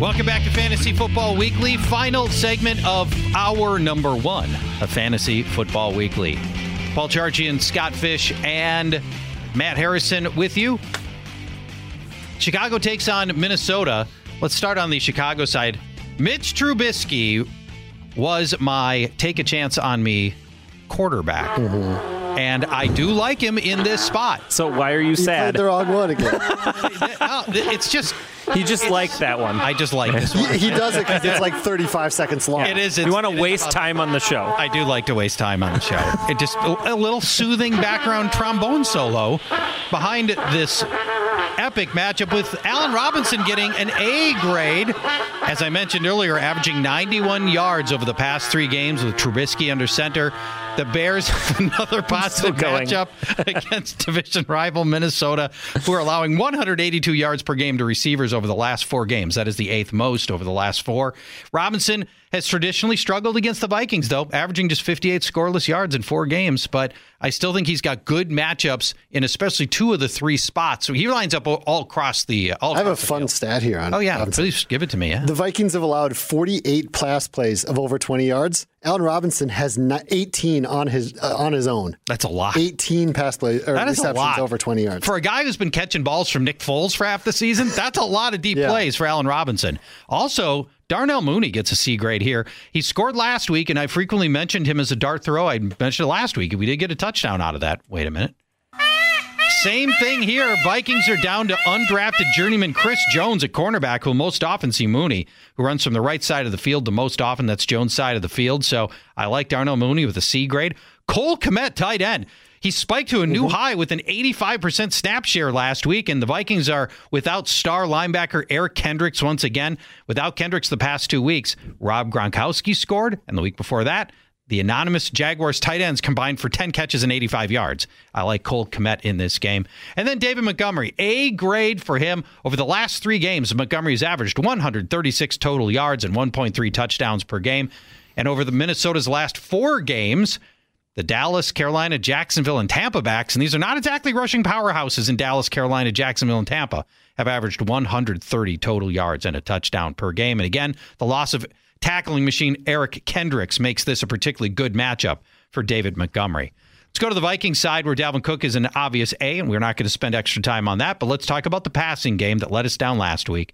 Welcome back to Fantasy Football Weekly, final segment of our number one of Fantasy Football Weekly. Paul Charchian, Scott Fish, and Matt Harrison with you. Chicago takes on Minnesota. Let's start on the Chicago side. Mitch Trubisky was my take a chance on me quarterback. Mm-hmm. And I do like him in this spot.
So why are you
You
sad?
played the wrong one again.
No, it's just
He just liked that one.
I just like this one.
he, he does it because it's like 35 seconds long.
It is.
You want to waste time on the show.
I do like to waste time on the show. It just a a little soothing background trombone solo behind this epic matchup with Allen Robinson getting an A grade, as I mentioned earlier, averaging 91 yards over the past three games with Trubisky under center. The Bears another positive matchup against division rival Minnesota, who are allowing 182 yards per game to receivers over the last four games. That is the eighth most over the last four. Robinson has traditionally struggled against the Vikings, though, averaging just 58 scoreless yards in four games. But I still think he's got good matchups in especially two of the three spots. So he lines up all- across the. All
I have a fun
field.
stat here on
Oh yeah,
Robinson.
please give it to me. Yeah.
The Vikings have allowed 48 pass plays of over 20 yards. Allen Robinson has 18 on his uh, on his own.
That's a lot.
18 pass plays or
That is a
receptions
lot
over 20 yards.
For a guy who's been catching balls from Nick Foles for half the season, that's a lot of deep
Yeah.
plays for Allen Robinson. Also, Darnell Mooney gets a C grade here. He scored last week, and I frequently mentioned him as a dart throw. I mentioned it last week. We did get a touchdown out of that. Wait a minute. Same thing here. Vikings are down to undrafted journeyman Chris Jones at cornerback, who most often see Mooney, who runs from the right side of the field the most often. That's Jones' side of the field. So I like Darnell Mooney with a C grade. Cole Kmet, tight end. He spiked to a new mm-hmm. high with an 85% snap share last week, and the Vikings are without star linebacker Eric Kendricks once again. Without Kendricks the past two weeks, Rob Gronkowski scored, and the week before that, the anonymous Jaguars tight ends combined for 10 catches and 85 yards. I like Cole Kmet in this game. And then David Montgomery, A grade for him. Over the last three games, Montgomery's averaged 136 total yards and 1.3 touchdowns per game. And over the Minnesota's last four games, the Dallas, Carolina, Jacksonville, and Tampa backs, and these are not exactly rushing powerhouses in Dallas, Carolina, Jacksonville, and Tampa, have averaged 130 total yards and a touchdown per game. And again, the loss of tackling machine Eric Kendricks makes this a particularly good matchup for David Montgomery. Let's go to the Vikings side where Dalvin Cook is an obvious A, and we're not going to spend extra time on that, but let's talk about the passing game that let us down last week.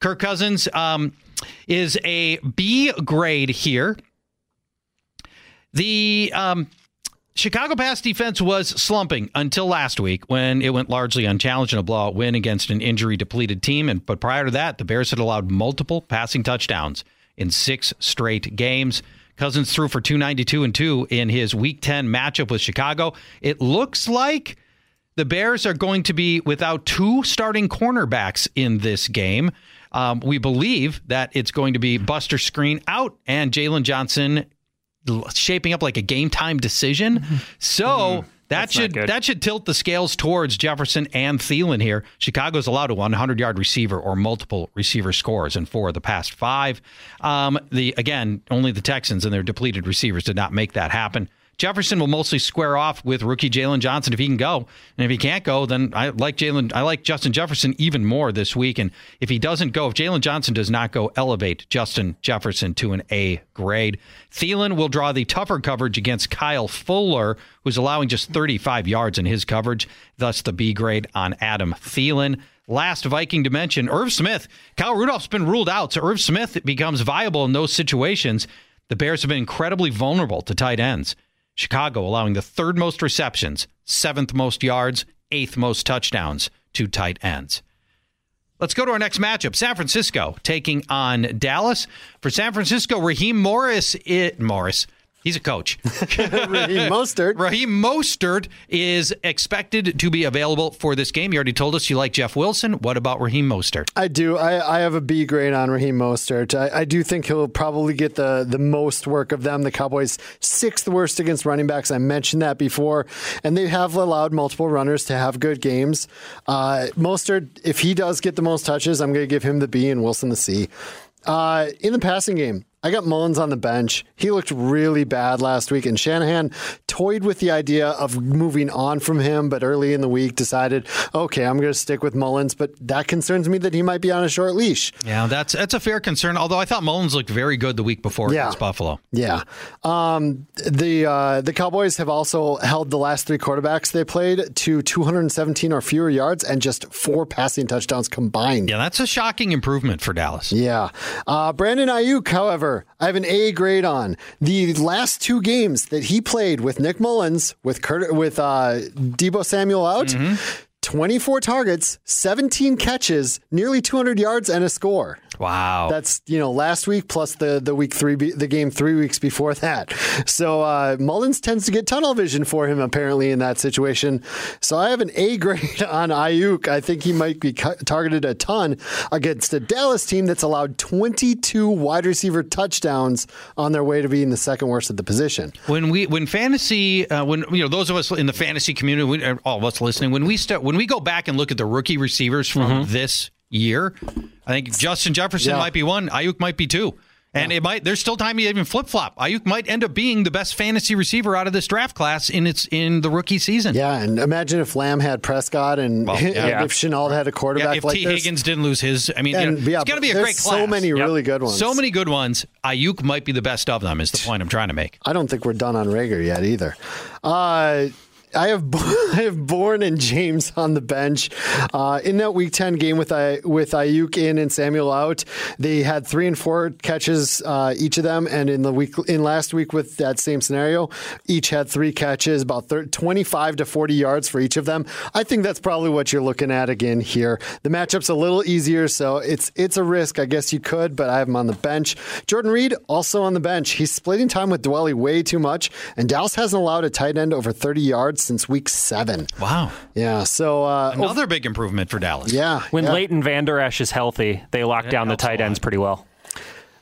Kirk Cousins um, is a B grade here. The um, Chicago pass defense was slumping until last week when it went largely unchallenged in a blowout win against an injury depleted team. And but prior to that, the Bears had allowed multiple passing touchdowns in six straight games. Cousins threw for 292 and 2 in his week 10 matchup with Chicago. It looks like the Bears are going to be without two starting cornerbacks in this game. Um, we believe that it's going to be Buster Skrine out and Jaylon Johnson shaping up like a game time decision. So that
That's not
should that should tilt the scales towards Jefferson and Thielen here. Chicago's allowed a 100 yard receiver or multiple receiver scores in four of the past five. Um, the again, only the Texans and their depleted receivers did not make that happen. Jefferson will mostly square off with rookie Jaylon Johnson if he can go, and if he can't go, then I like Jalen. I like Justin Jefferson even more this week. And if he doesn't go, if Jaylon Johnson does not go, elevate Justin Jefferson to an A grade. Thielen will draw the tougher coverage against Kyle Fuller, who's allowing just 35 yards in his coverage, thus the B grade on Adam Thielen. Last Viking to mention, Irv Smith. Kyle Rudolph's been ruled out, so Irv Smith becomes viable in those situations. The Bears have been incredibly vulnerable to tight ends. Chicago allowing the third most receptions, seventh most yards, eighth most touchdowns to tight ends. Let's go to our next matchup. San Francisco taking on Dallas. For San Francisco, Raheem Morris, it, Morris, He's a coach.
Raheem Mostert.
Raheem Mostert is expected to be available for this game. You already told us you like Jeff Wilson. What about Raheem Mostert?
I do. I, I have a B grade on Raheem Mostert. I, I do think he'll probably get the, the most work of them. The Cowboys sixth worst against running backs. I mentioned that before, and they have allowed multiple runners to have good games. Uh, Mostert, if he does get the most touches, I'm going to give him the B and Wilson the C. Uh, in the passing game, I got Mullens on the bench. He looked really bad last week, and Shanahan toyed with the idea of moving on from him, but early in the week decided, okay, I'm going to stick with Mullens. But that concerns me that he might be on a short leash.
Yeah, that's that's a fair concern. Although I thought Mullens looked very good the week before
Yeah.
against Buffalo.
Yeah. Um, the uh, the Cowboys have also held the last three quarterbacks they played to 217 or fewer yards and just four passing touchdowns combined.
Yeah, that's a shocking improvement for Dallas.
Yeah. Uh, Brandon Aiyuk, however, I have an A grade on the last two games that he played with Nick Mullens, with Kurt, with uh, Deebo Samuel out. 24 targets, 17 catches, nearly 200 yards, and a score.
Wow.
That's you know last week plus the the week three the game three weeks before that. So uh, Mullens tends to get tunnel vision for him apparently in that situation. So I have an A grade on Aiyuk. I think he might be targeted a ton against a Dallas team that's allowed 22 wide receiver touchdowns on their way to being the second worst at the position.
When we when fantasy uh, when you know those of us in the fantasy community, we, uh, all of us listening, when we start when we go back and look at the rookie receivers from this year, I think Justin Jefferson
Yeah.
might be one, Aiyuk might be two. And it might. There's still time to even flip flop. Aiyuk might end up being the best fantasy receiver out of this draft class in its in the rookie season.
Yeah, and imagine if Lamb had Prescott and
Well, yeah.
if Chenault had a
Yeah,
quarterback
if
like
T.
this.
Higgins didn't lose his, I mean, you know,
yeah,
it's going to be a great class.
so many really good ones.
So many good ones. Aiyuk might be the best of them. Is the point I'm trying to make.
I don't think we're done on Reagor yet either. Uh, I have I have Bourne and James on the bench uh, in that Week Ten game with I with Aiyuk in and Samuel out. They had three and four catches uh, each of them, and in the week in last week with that same scenario, each had three catches, about thir- twenty five to forty yards for each of them. I think that's probably what you're looking at again here. The matchup's a little easier, so it's it's a risk. I guess you could, but I have him on the bench. Jordan Reed also on the bench. He's splitting time with Dwelley way too much, and Dallas hasn't allowed a tight end over 30 yards since week seven.
Wow.
Yeah, so uh,
Another big improvement for Dallas.
yeah,
When
yeah.
Leighton Vander Esch is healthy, they lock down the tight ends pretty well.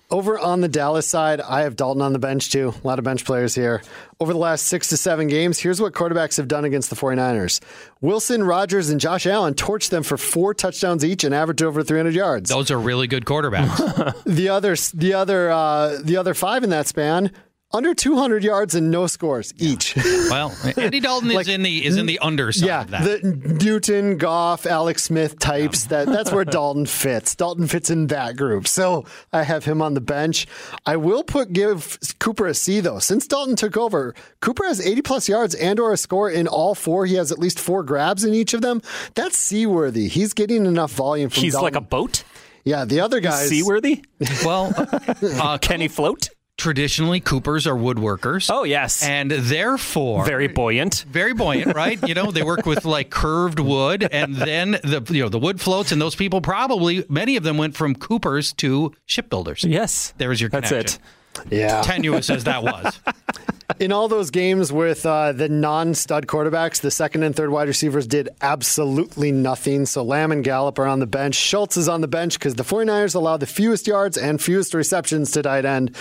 Over on the Dallas side, I have Dalton on the bench too. A lot of bench players here. Over the last six to seven games, here's what quarterbacks have done against the 49ers. Wilson, Rodgers, and Josh Allen torched them for four touchdowns each and averaged over 300 yards.
Those are really good quarterbacks.
The other, the other, uh, the other five in that span, under 200 yards and no scores each.
well, Andy Dalton is in the is in the underside
yeah,
of that.
the Newton, Goff, Alex Smith types. That that's where Dalton fits. Dalton fits in that group. So I have him on the bench. I will put give Cooper a C though. Since Dalton took over, Cooper has 80 plus yards and or a score in all four. He has at least four grabs in each of them. That's seaworthy. He's getting enough volume from.
He's
Dalton.
like a boat.
yeah. The other guys.
Seaworthy?
well, uh,
Can he float?
Traditionally Coopers are woodworkers.
Oh yes,
and therefore
very buoyant.
very buoyant, right? You know, they work with like curved wood, and then the you know the wood floats, and those people probably many of them went from Coopers to shipbuilders.
Yes,
There's your
that's it.
Yeah.
Tenuous as that was.
in all those games with uh, the non-stud quarterbacks, the second and third wide receivers did absolutely nothing. So Lamb and Gallup are on the bench. Schultz is on the bench because the 49ers allowed the fewest yards and fewest receptions to tight end.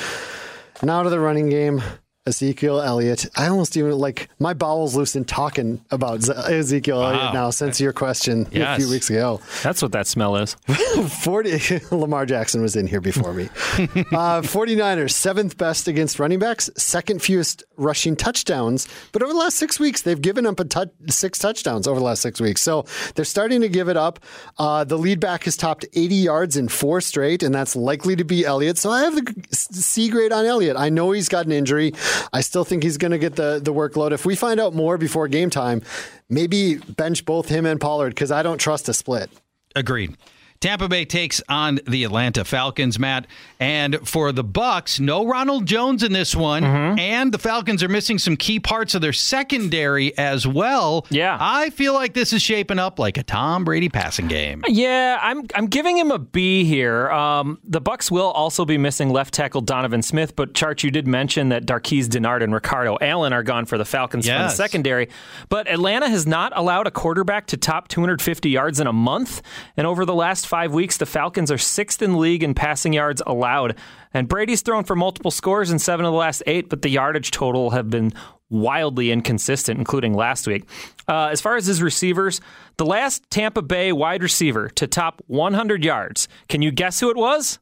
Now to the running game. Ezekiel Elliott. I almost even like my bowels loosen talking about Ezekiel
Wow.
Elliott now since your question a few weeks ago.
That's what that smell is.
40 Lamar Jackson was in here before me. uh, 49ers, seventh best against running backs, second fewest rushing touchdowns. But over the last six weeks, they've given up a tou- six touchdowns over the last six weeks. So they're starting to give it up. Uh, the lead back has topped 80 yards in four straight, and that's likely to be Elliott. So I have the C grade on Elliott. I know he's got an injury. I still think he's going to get the, the workload. If we find out more before game time, maybe bench both him and Pollard because I don't trust a split.
Agreed. Tampa Bay takes on the Atlanta Falcons, Matt. And for the Bucs, no Ronald Jones in this one,
Mm-hmm.
and the Falcons are missing some key parts of their secondary as well.
Yeah.
I feel like this is shaping up like a Tom Brady passing game.
Yeah, I'm I'm giving him a B here. Um, the Bucs will also be missing left tackle Donovan Smith, but Charch, you did mention that Darqueze Dennard and Ricardo Allen are gone for the Falcons from the secondary. But Atlanta has not allowed a quarterback to top 250 yards in a month, and over the last five weeks, the Falcons are sixth in the league in passing yards allowed. And Brady's thrown for multiple scores in seven of the last eight, but the yardage total have been wildly inconsistent, including last week. Uh, as far as his receivers, the last Tampa Bay wide receiver to top 100 yards, can you guess who it was?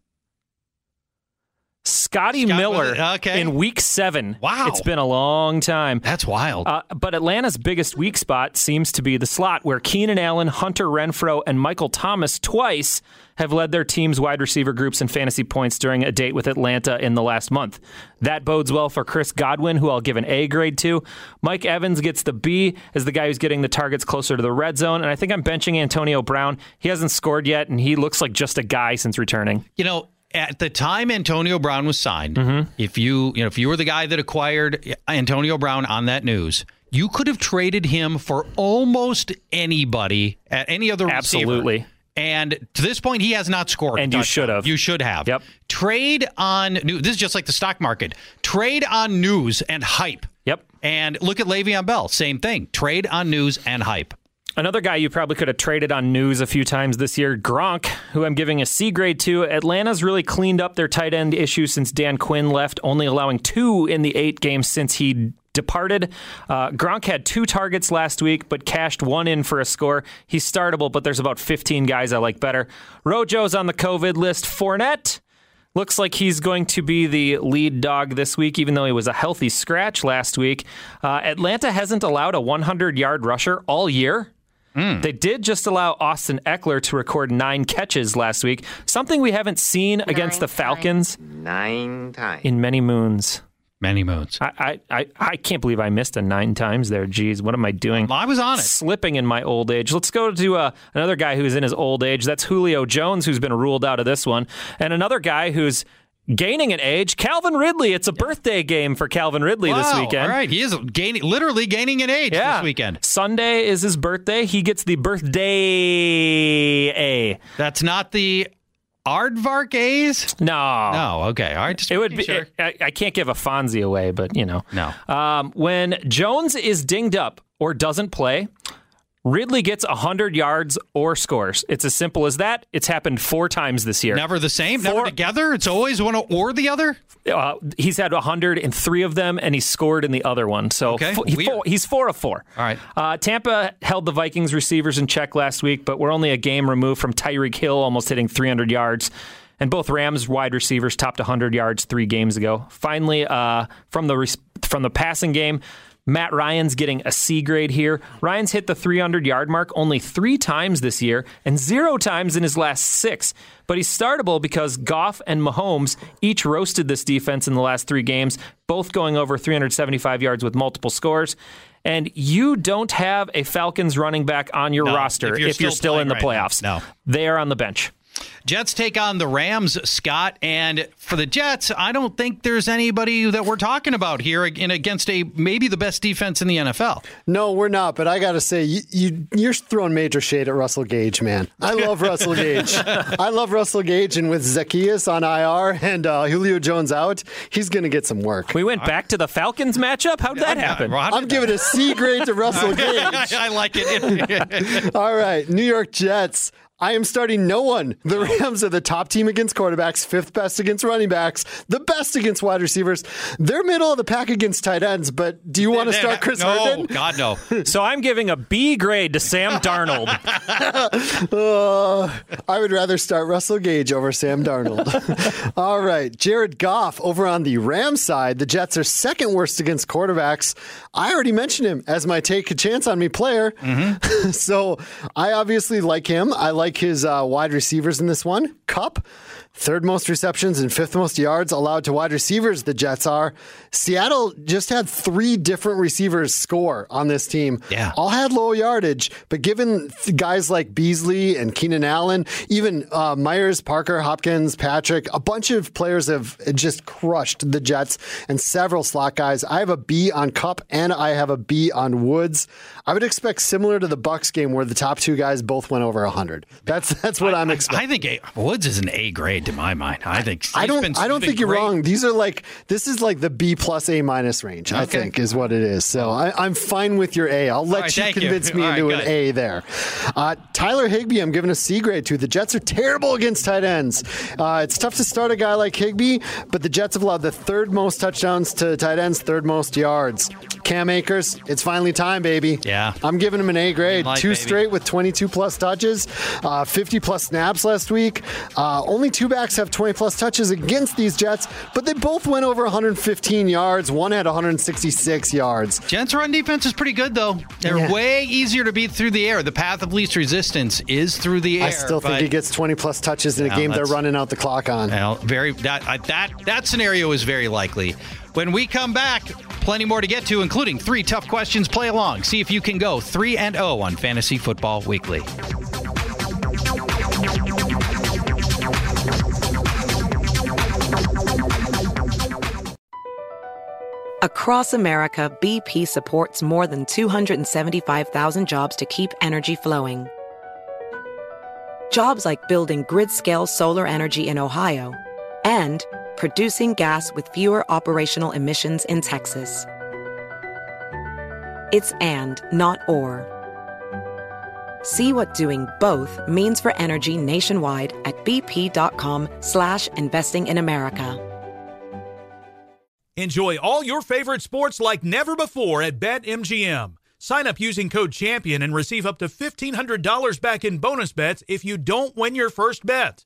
Scotty
Scott-
Miller
okay.
in week seven.
Wow.
It's been a long time.
That's wild.
Uh, but Atlanta's biggest weak spot seems to be the slot, where Keenan Allen, Hunter Renfrow, and Michael Thomas twice have led their team's wide receiver groups in fantasy points during a date with Atlanta in the last month. That bodes well for Chris Godwin, who I'll give an A grade to. Mike Evans gets the B as the guy who's getting the targets closer to the red zone. And I think I'm benching Antonio Brown. He hasn't scored yet, and he looks like just a guy since returning.
you know, at the time Antonio Brown was signed,
Mm-hmm.
if you you know if you were the guy that acquired Antonio Brown on that news, you could have traded him for almost anybody at any other receiver.
Absolutely.
And to this point, he has not scored.
And you should have.
You should have.
Yep.
Trade on news. This is just like the stock market. Trade on news and hype.
Yep.
And look at Le'Veon Bell. Same thing. Trade on news and hype.
Another guy you probably could have traded on news a few times this year, Gronk, who I'm giving a C grade to. Atlanta's really cleaned up their tight end issue since Dan Quinn left, only allowing two in the eight games since he departed. Uh, Gronk had two targets last week, but cashed one in for a score. He's startable, but there's about 15 guys I like better. Rojo's on the COVID list. Fournette. Looks like he's going to be the lead dog this week, even though he was a healthy scratch last week. Uh, Atlanta hasn't allowed a 100 yard rusher all year. They did just allow Austin Ekeler to record nine catches last week, something we haven't seen against the Falcons
Nine times.
in many moons.
Many moons.
I, I, I, I can't believe I missed a nine times there. Geez, what am I doing?
I was on it.
Slipping in my old age. Let's go to uh, another guy who's in his old age. That's Julio Jones, who's been ruled out of this one. And another guy who's gaining an age, Calvin Ridley. It's a birthday game for Calvin Ridley this weekend.
All right. He is gaining, literally gaining an age
Yeah.
this weekend.
Sunday is his birthday. He gets the birthday A.
That's not the Aardvark A's?
No.
No, okay. All right.
It would be.
sure.
I, I can't give a Fonzie away, but you know.
No.
Um, when Jones is dinged up or doesn't play, Ridley gets 100 yards or scores. It's as simple as that. It's happened four times this year.
Never the same, never together. It's always one or the other.
Uh, he's had 100 in three of them, and he scored in the other one. So
Okay,
fo- he four, he's four of four.
All right.
Uh, Tampa held the Vikings receivers in check last week, but we're only a game removed from Tyreek Hill almost hitting 300 yards. And both Rams wide receivers topped 100 yards three games ago. Finally, uh, from the res- from the passing game, Matt Ryan's getting a C grade here. Ryan's hit the 300 yard mark only three times this year and zero times in his last six. But he's startable because Goff and Mahomes each roasted this defense in the last three games, both going over 375 yards with multiple scores. And you don't have a Falcons running back on your
No,
roster
if you're
if you're
still
still in the
right
playoffs.
now. No.
They are on the bench.
Jets take on the Rams, Scott. And for the Jets, I don't think there's anybody that we're talking about here in against a maybe the best defense in the NFL.
No, we're not. But I got to say, you, you you're throwing major shade at Russell Gage, man. I love Russell Gage. I love Russell Gage, and with Zaccheaus on IR and uh, Julio Jones out, he's going to get some work.
We went back to the Falcons matchup. How'd that happen?
Well, how did
I'm giving a C grade to Russell Gage.
I like it.
All right, New York Jets. I am starting no one. The Rams are the top team against quarterbacks, fifth best against running backs, the best against wide receivers. They're middle of the pack against tight ends, but do you want to start Chris
no,
Herndon?
God no.
So I'm giving a B grade to Sam Darnold.
Uh, I would rather start Russell Gage over Sam Darnold. All right, Jared Goff over on the Rams side. The Jets are second worst against quarterbacks. I already mentioned him as my take a chance on me player. so I obviously like him. I like like his uh, wide receivers in this one. Kupp, third most receptions and fifth most yards allowed to wide receivers, the Jets are. Seattle just had three different receivers score on this team.
Yeah.
All had low yardage, but given guys like Beasley and Keenan Allen, even uh, Meyers, Parker, Hopkins, Patrick, a bunch of players have just crushed the Jets and several slot guys. I have a B on Kupp and I have a B on Woods. I would expect similar to the Bucs game where the top two guys both went over 100. That's that's what I, am expecting.
I think a, Woods is an A grade to my mind. I think
I don't.
Been,
I don't think you're
great.
wrong. These are like this is like the B plus A minus range. I think is what it is. So I, I'm fine with your A. I'll let
right,
you
thank you.
convince me
All
into
right,
an. A there. Uh, Tyler Higbee, I'm giving a C grade to. The Jets are terrible against tight ends. Uh, it's tough to start a guy like Higby, but the Jets have allowed the third most touchdowns to tight ends, third most yards. Cam Akers, it's finally time, baby.
Yeah.
I'm giving him an A grade.
Light,
Two
baby.
straight with 22 plus touches, uh, 50 plus snaps last week. Uh, only two backs have 20 plus touches against these Jets, but they both went over 115 yards. One had 166 yards.
Jets run defense is pretty good though. They're
Yeah.
way easier to beat through the air. The path of least resistance is through the air.
I still think he gets 20 plus touches in a game they're running out the clock on.
Well, very that I- that that scenario is very likely. When we come back, plenty more to get to, including three tough questions. Play along, see if you can go three and zero on Fantasy Football Weekly.
Across America, BP supports more than 275,000 jobs to keep energy flowing. Jobs like building grid-scale solar energy in Ohio and producing gas with fewer operational emissions in Texas. It's and, not or. See what doing both means for energy nationwide at bp.com slash investing in America.
Enjoy all your favorite sports like never before at BetMGM. Sign up using code CHAMPION and receive up to $1,500 back in bonus bets if you don't win your first bet.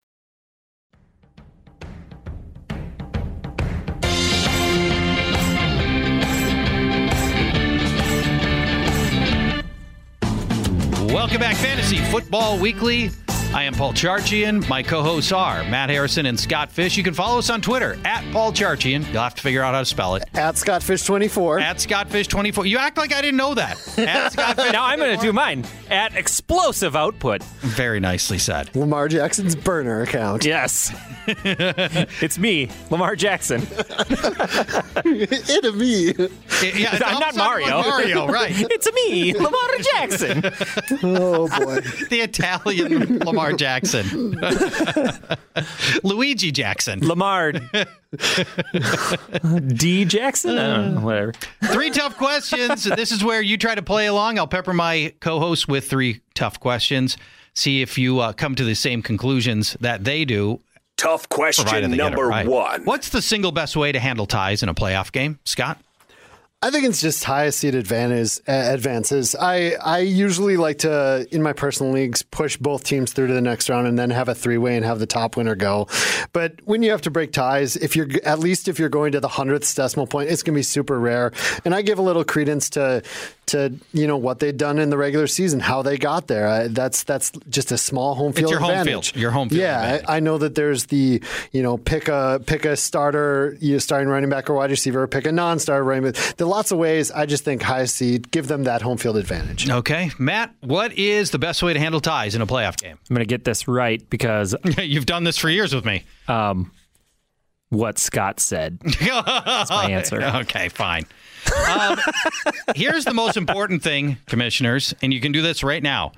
Welcome back, Fantasy Football Weekly. I am Paul Charchian. My co-hosts are Matt Harrison and Scott Fish. You can follow us on Twitter at Paul Charchian. You'll have to figure out how to spell it.
At Scottfish24.
At Scottfish24. You act like I didn't know that. At Scottfish.
now I'm going to do mine at explosive output.
Very nicely said.
Lamar Jackson's burner account.
Yes. it's me, Lamar Jackson.
it a me.
Yeah,
I'm not Mario.
like Mario, right?
it's me, Lamar Jackson.
Oh boy.
the Italian Lamar Jackson. Luigi Jackson.
Lamar D Jackson? I don't know, whatever.
Three tough questions. This is where you try to play along. I'll pepper my co host with three tough questions. See if you uh, come to the same conclusions that they do.
Tough question
provided they get it
number
right.
one.
What's the single best way to handle ties in a playoff game, Scott?
I think it's just highest seed advantage, uh, advances. I I usually like to in my personal leagues push both teams through to the next round and then have a three way and have the top winner go. But when you have to break ties, if you're at least if you're going to the hundredth decimal point, it's going to be super rare. And I give a little credence to to you know what they'd done in the regular season, how they got there. I, that's that's just a small home field It's
your home field. Your home field
Yeah. I, I know that there's the you know pick a pick a starter, you know, starting running back or wide receiver, pick a non-starter running back. There are lots of ways. I just think high seed give them that home field advantage.
Okay, Matt, what is the best way to handle ties in a playoff game?
I'm going to get this right because
You've done this for years with me.
um, what Scott said.
That's
my answer.
Okay, fine. Um, here's the most important thing, commissioners, and you can do this right now.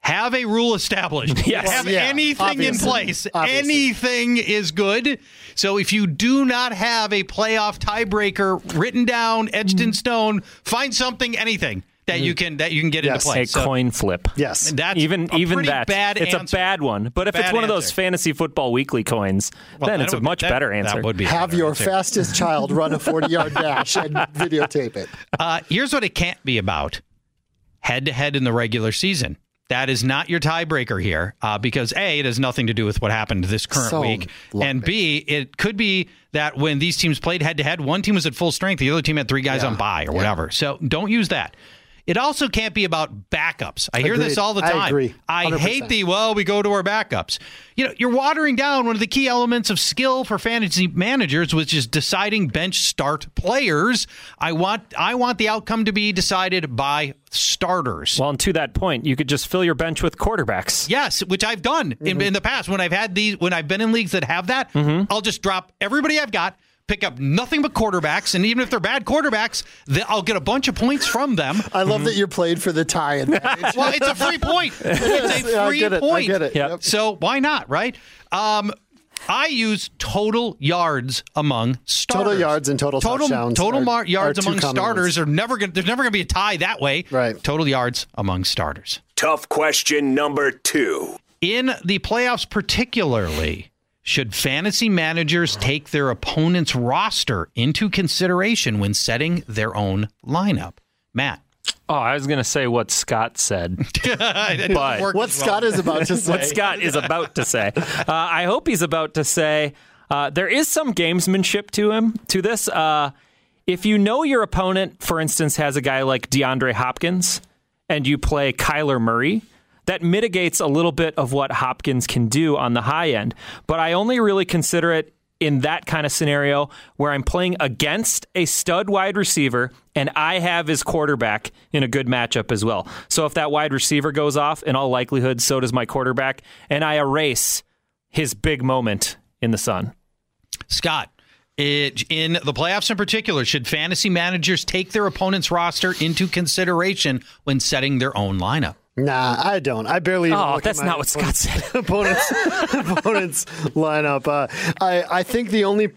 Have a rule established.
Yes.
Have
Yeah,
anything in place.
Obviously.
Anything is good. So if you do not have a playoff tiebreaker written down, etched in stone, find something, anything that you can that you can get
Yes.
into
A
place. So
coin flip.
Yes.
that's
even
a
even that
bad
it's
answer.
a bad one. But if it's
Bad
one of those fantasy football weekly coins,
Well,
then it's a much
that-
better answer.
That would be
Have
better
your
answer.
fastest child run a 40 yard dash and videotape it.
Uh, here's what it can't be about head to head in the regular season. That is not your tiebreaker here uh, because A, it has nothing to do with what happened this current
So
week. And. B, it could be that when these teams played head to head, one team was at full strength, the other team had three guys
Yeah.
on bye or whatever. So don't use that. It also can't be about backups. I hear this all the
I
time.
agree.
I
100%.
hate the well, we go to our backups. You know, you're watering down one of the key elements of skill for fantasy managers, which is deciding bench start players. I want I want the outcome to be decided by starters.
Well, and to that point, you could just fill your bench with quarterbacks.
Yes, which I've done in, mm-hmm. in the past when I've had these when I've been in leagues that have that. Mm-hmm. I'll just drop everybody I've got, pick up nothing but quarterbacks, and even if they're bad quarterbacks, th- I'll get a bunch of points from them.
I love that you're played for the tie advantage.
well, it's a free point. It's a free
Yeah, I
free
get it. I
point.
get it.
Yep.
Yep.
So why not, right? Um, I use total yards among starters.
Total yards and total
total
touchdowns
total
are-
mar- yards
are
among
common
starters are never going. There's never going to be a tie that way.
Right.
Total yards among starters.
Tough question number two.
In the playoffs, particularly, should fantasy managers take their opponent's roster into consideration when setting their own lineup? Matt.
Oh, I was going to say what Scott said. But-
What
well.
Scott is about to say.
what Scott is about to say. Uh, I hope he's about to say uh, there is some gamesmanship to him to this. Uh, if you know your opponent, for instance, has a guy like DeAndre Hopkins, and you play Kyler Murray. That mitigates a little bit of what Hopkins can do on the high end. But I only really consider it in that kind of scenario where I'm playing against a stud wide receiver and I have his quarterback in a good matchup as well. So if that wide receiver goes off, in all likelihood, so does my quarterback, and I erase his big moment in the sun.
Scott, it, in the playoffs in particular, should fantasy managers take their opponent's roster into consideration when setting their own lineup?
Nah, I don't. I barely. Even
Oh,
look
that's
at my
not what Scott said.
opponents opponents lineup. Uh, I I think the only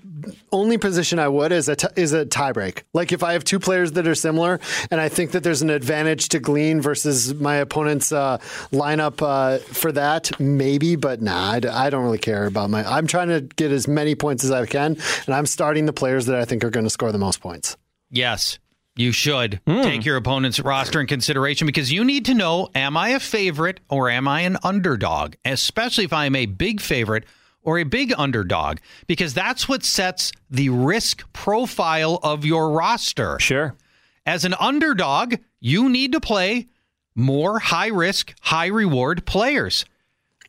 only position I would is a t- is a tiebreak. Like if I have two players that are similar, and I think that there's an advantage to glean versus my opponent's uh, lineup uh, for that, maybe. But nah, I, d- I don't really care about my. I'm trying to get as many points as I can, and I'm starting the players that I think are going to score the most points.
Yes, you should
Hmm.
take your opponent's roster in consideration because you need to know am I a favorite or am I an underdog, especially if I am a big favorite or a big underdog, because that's what sets the risk profile of your roster.
Sure.
As an underdog, you need to play more high risk, high reward players.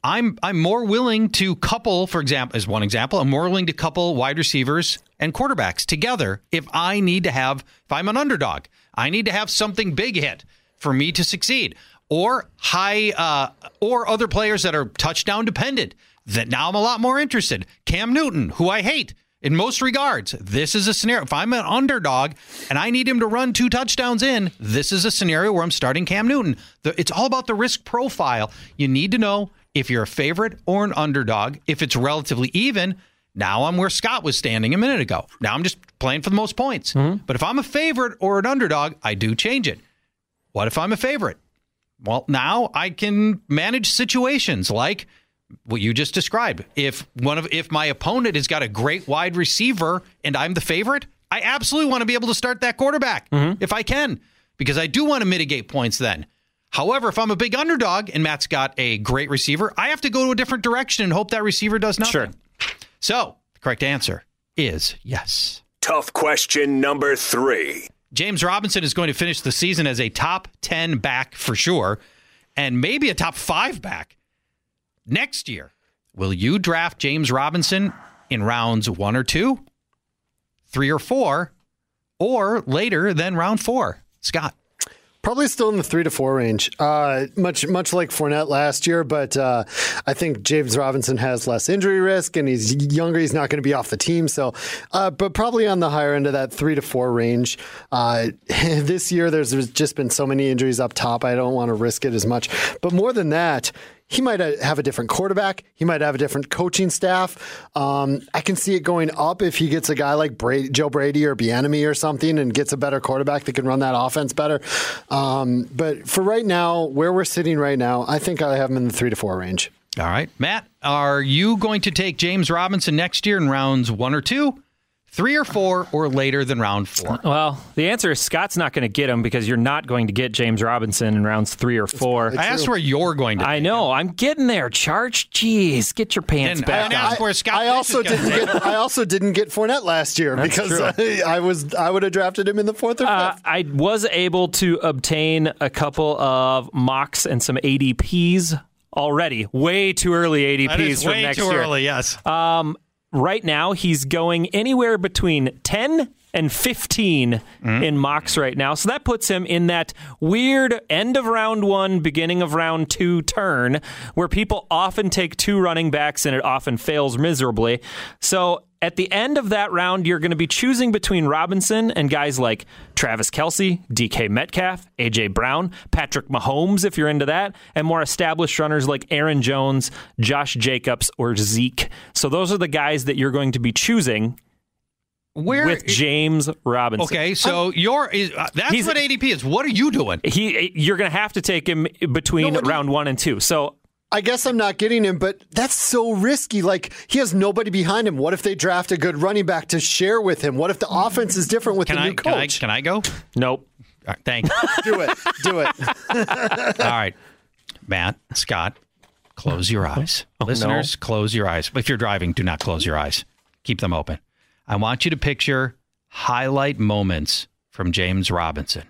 I'm I'm more willing to couple, for example, as one example, I'm more willing to couple wide receivers and quarterbacks together if I need to have if I'm an underdog. I need to have something big hit for me to succeed. Or high uh, or other players that are touchdown dependent. That now I'm a lot more interested. Cam Newton, who I hate in most regards. This is a scenario. If I'm an underdog and I need him to run two touchdowns in, this is a scenario where I'm starting Cam Newton. The, it's all about the risk profile. You need to know if you're a favorite or an underdog. If it's relatively even, now I'm where Scott was standing a minute ago. Now I'm just playing for the most points. Mm-hmm. But if I'm a favorite or an underdog, I do change it. What if I'm a favorite? Well, now I can manage situations like what you just described. If one of if my opponent has got a great wide receiver and I'm the favorite, I absolutely want to be able to start that quarterback mm-hmm. if I can because I do want to mitigate points then. However, if I'm a big underdog and Matt's got a great receiver, I have to go to a different direction and hope that receiver does nothing.
Sure.
So, the correct answer is yes.
Tough question number three.
James Robinson is going to finish the season as a top 10 back for sure, and maybe a top five back next year. Will you draft James Robinson in rounds one or two, three or four, or later than round four? Scott.
Probably still in the three to four range, uh, much much like Fournette last year. But uh, I think James Robinson has less injury risk, and he's younger. He's not going to be off the team, so uh, but probably on the higher end of that three to four range. Uh, this year, there's, there's just been so many injuries up top. I don't want to risk it as much. But more than that, he might have a different quarterback. He might have a different coaching staff. Um, I can see it going up if he gets a guy like Brady, Joe Brady or Bieniemy or something, and gets a better quarterback that can run that offense better. Um, but for right now, where we're sitting right now, I think I have him in the three to four range.
All right, Matt, are you going to take James Robinson next year in rounds one or two? Three or four or later than round four?
Well, the answer is Scott's not going to get him because you're not going to get James Robinson in rounds three or four.
I asked where you're going to.
I know. Him. I'm getting there. Charch, jeez, get your pants
and
back.
I, where Scott
I also didn't get. I also didn't get Fournette last year
That's
because I, I, was. I would have drafted him in the fourth or fifth. Uh,
I was able to obtain a couple of mocks and some ADPs already. Way too early ADPs
that is
for
way
next
too
year.
early. Yes.
Um, right now he's going anywhere between 10 and 15 mm. in mocks right now. So that puts him in that weird end of round one, beginning of round two turn where people often take two running backs and it often fails miserably. So at the end of that round, you're going to be choosing between Robinson and guys like Travis Kelce, DK Metcalf, AJ Brown, Patrick Mahomes, if you're into that, and more established runners like Aaron Jones, Josh Jacobs, or Zeke. So those are the guys that you're going to be choosing
where
with James Robinson.
Okay, so I'm, your is uh, that's what ADP is. What are you doing?
He you're going to have to take him between no, round 1 and 2. So
I guess I'm not getting him, but that's so risky. Like he has nobody behind him. What if they draft a good running back to share with him? What if the offense is different with
can
the
I,
new coach?
Can I, can I go?
Nope.
Right, thanks.
do it. Do it.
All right, Matt, Scott, close your eyes. Oh, Listeners, no. close your eyes. If you're driving, do not close your eyes. Keep them open. I want you to picture highlight moments from James Robinson.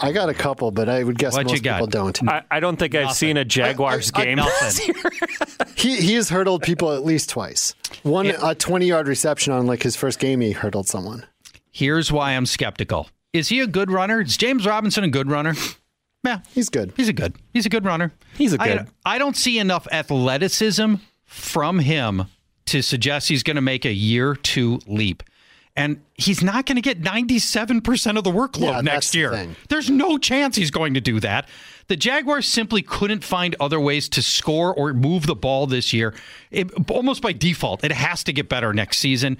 I got a couple, but I would guess
what
most people don't.
I, I, don't think I've seen a Jaguars I, I, game.
he he has hurdled people at least twice. One it, a twenty yard reception on like his first game, he hurdled someone.
Here's why I'm skeptical. Is he a good runner? Is James Robinson a good runner? Yeah,
he's good.
He's a good. He's a good runner.
He's a good.
I, I don't see enough athleticism from him to suggest he's going to make a year two leap. And he's not going to get 97% of the workload
yeah,
next year.
Thing.
There's no chance he's going to do that. The Jaguars simply couldn't find other ways to score or move the ball this year. It, almost by default, it has to get better next season.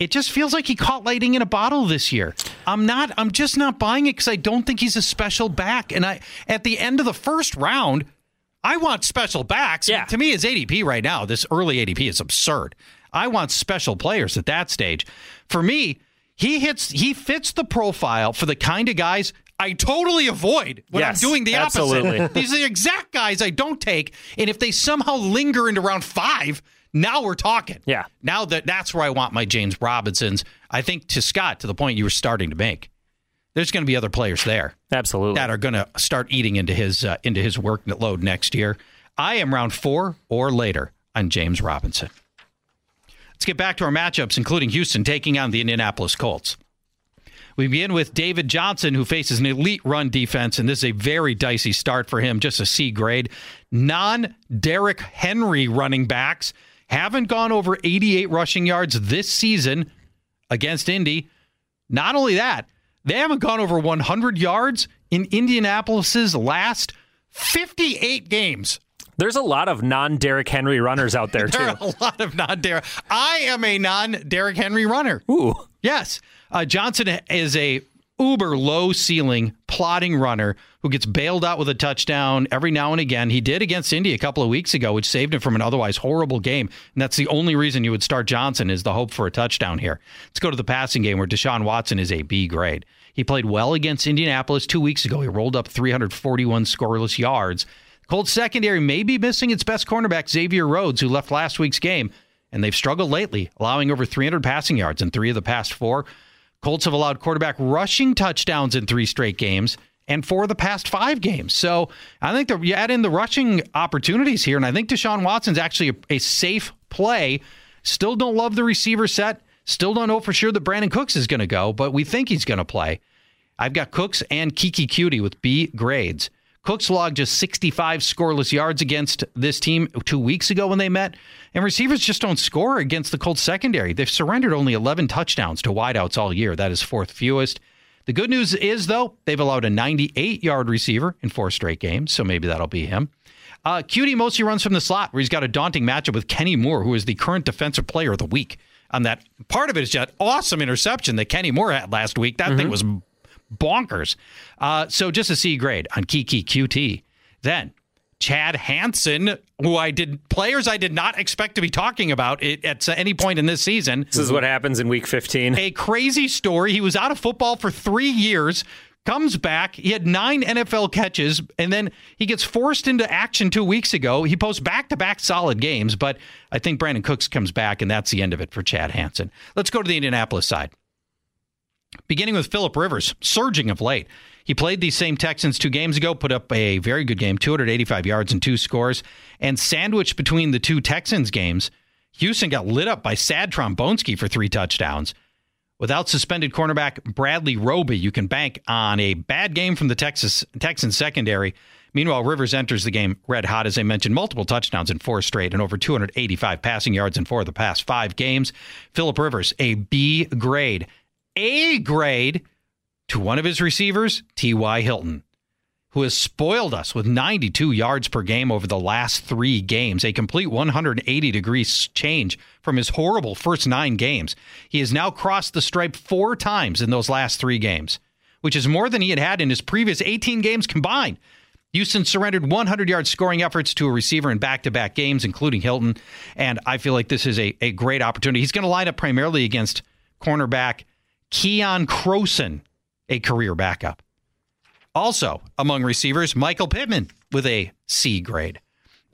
It just feels like he caught lightning in a bottle this year. I'm not. I'm just not buying it because I don't think he's a special back. And I, at the end of the first round, I want special backs.
Yeah.
To me, his ADP right now, this early ADP is absurd. I want special players at that stage. For me, he hits he fits the profile for the kind of guys I totally avoid when
yes,
I'm doing the
absolutely.
opposite. These are the exact guys I don't take. And if they somehow linger into round five, now we're talking.
Yeah.
Now that that's where I want my James Robinsons. I think to Scott, to the point you were starting to make there's going to be other players there.
Absolutely.
That are going to start eating into his uh, into his workload next year. I am round 4 or later on James Robinson. Let's get back to our matchups including Houston taking on the Indianapolis Colts. We begin with David Johnson, who faces an elite run defense, and this is a very dicey start for him, just a C grade. Non Derrick Henry running backs haven't gone over 88 rushing yards this season against Indy. Not only that, they haven't gone over 100 yards in Indianapolis's last 58 games.
There's a lot of non Derrick Henry runners out there,
there
too.
are a lot of non Derrick. I am a non Derrick Henry runner.
Ooh.
Yes. Uh, Johnson is a uber low ceiling plotting runner who gets bailed out with a touchdown every now and again. He did against Indy a couple of weeks ago, which saved him from an otherwise horrible game. And that's the only reason you would start Johnson is the hope for a touchdown here. Let's go to the passing game where Deshaun Watson is a B grade. He played well against Indianapolis two weeks ago. He rolled up 341 scoreless yards. Colts secondary may be missing its best cornerback, Xavier Rhodes, who left last week's game, and they've struggled lately, allowing over 300 passing yards in three of the past four. Colts have allowed quarterback rushing touchdowns in three straight games and for the past five games. So I think that you add in the rushing opportunities here, and I think Deshaun Watson's actually a, a safe play. Still don't love the receiver set. Still don't know for sure that Brandin Cooks is going to go, but we think he's going to play. I've got Cooks and Keke Coutee with B grades. Cooks logged just 65 scoreless yards against this team two weeks ago when they met, and receivers just don't score against the Colts secondary. They've surrendered only 11 touchdowns to wideouts all year. That is fourth fewest. The good news is, though, they've allowed a 98 yard receiver in four straight games, so maybe that'll be him. Uh, Coutee mostly runs from the slot, where he's got a daunting matchup with Kenny Moore, who is the current defensive player of the week. On that part of it is that awesome interception that Kenny Moore had last week. That mm-hmm. thing was bonkers. Uh, so just a C grade on Keke Coutee. Then Chad Hansen, who I did players I did not expect to be talking about at any point in this season.
This is what happens in week 15.
A crazy story. He was out of football for three years, comes back. He had nine NFL catches, and then he gets forced into action two weeks ago. He posts back to back solid games, but I think Brandin Cooks comes back, and that's the end of it for Chad Hansen. Let's go to the Indianapolis side. Beginning with Philip Rivers, surging of late. He played these same Texans two games ago, put up a very good game, 285 yards and two scores. And sandwiched between the two Texans games, Houston got lit up by Sad Trombonski for three touchdowns. Without suspended cornerback Bradley Roby, you can bank on a bad game from the Texas Texans secondary. Meanwhile, Rivers enters the game red hot, as I mentioned, multiple touchdowns in four straight and over 285 passing yards in four of the past five games. Philip Rivers, a B grade. A grade to one of his receivers, T.Y. Hilton, who has spoiled us with 92 yards per game over the last three games, a complete 180 degrees change from his horrible first nine games. He has now crossed the stripe four times in those last three games, which is more than he had had in his previous 18 games combined. Houston surrendered 100 yard scoring efforts to a receiver in back to back games, including Hilton. And I feel like this is a, a great opportunity. He's going to line up primarily against cornerback Keion Crossen, a career backup. Also, among receivers, Michael Pittman with a C grade.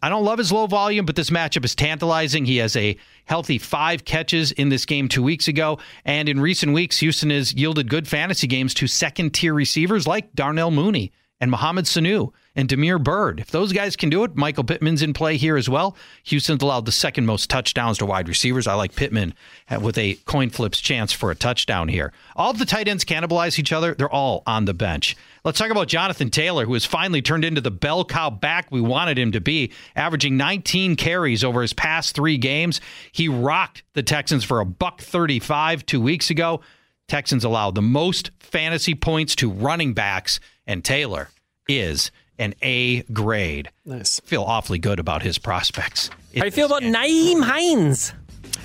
I don't love his low volume, but this matchup is tantalizing. He has a healthy five catches in this game two weeks ago. And in recent weeks, Houston has yielded good fantasy games to second tier receivers like Darnell Mooney and Mohamed Sanu and Damiere Byrd. If those guys can do it, Michael Pittman's in play here as well. Houston's allowed the second most touchdowns to wide receivers. I like Pittman with a coin flips chance for a touchdown here. All the tight ends cannibalize each other. They're all on the bench. Let's talk about Jonathan Taylor, who has finally turned into the bell cow back we wanted him to be, averaging 19 carries over his past three games. He rocked the Texans for a buck 35 two weeks ago. Texans allowed the most fantasy points to running backs, and Taylor is an A grade.
Nice.
Feel awfully good about his prospects.
How do you feel about Nyheim Hines?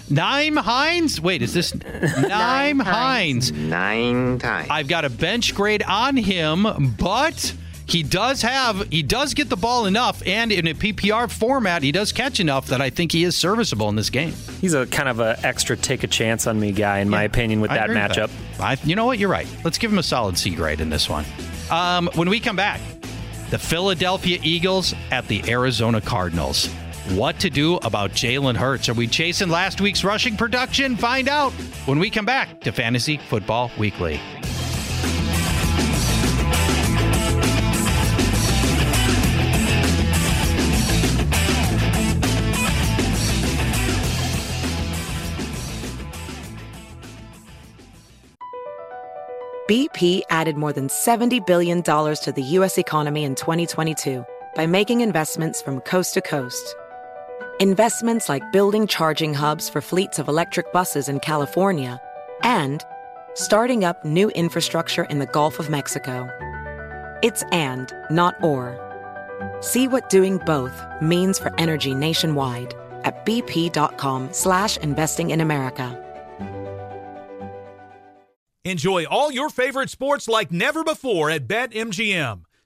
Nyheim Hines? Wait, is this Nyheim Hines?
Nine times.
I've got a bench grade on him, but he does have he does get the ball enough and in a PPR format he does catch enough that I think he is serviceable in this game.
He's a kind of a extra take a chance on me guy in yeah, my opinion with that matchup.
That. I, you know what? You're right. Let's give him a solid C grade in this one. Um, when we come back, the Philadelphia Eagles at the Arizona Cardinals. What to do about Jalen Hurts? Are we chasing last week's rushing production? Find out when we come back to Fantasy Football Weekly.
BP added more than $70 billion to the U.S. economy in 2022 by making investments from coast to coast. Investments like building charging hubs for fleets of electric buses in California and starting up new infrastructure in the Gulf of Mexico. It's and, not or. See what doing both means for energy nationwide at bp.com slash investing in America.
Enjoy all your favorite sports like never before at BetMGM.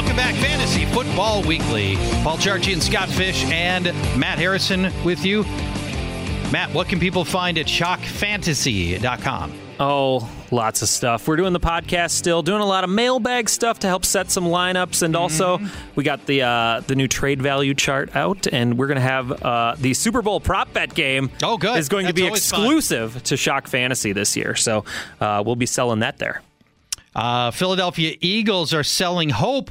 Welcome back, Fantasy Football Weekly. Paul Charchian and Scott Fish and Matt Harrison with you. Matt, what can people find at shockfantasy.com?
Oh, lots of stuff. We're doing the podcast still, doing a lot of mailbag stuff to help set some lineups, and also
Mm-hmm.
we got the uh, the new trade value chart out, and we're gonna have uh, the Super Bowl prop bet game.
Oh, good.
Is going to be
always fun.
exclusive to Shock Fantasy this year, so uh, we'll be selling that there.
Uh, Philadelphia Eagles are selling hope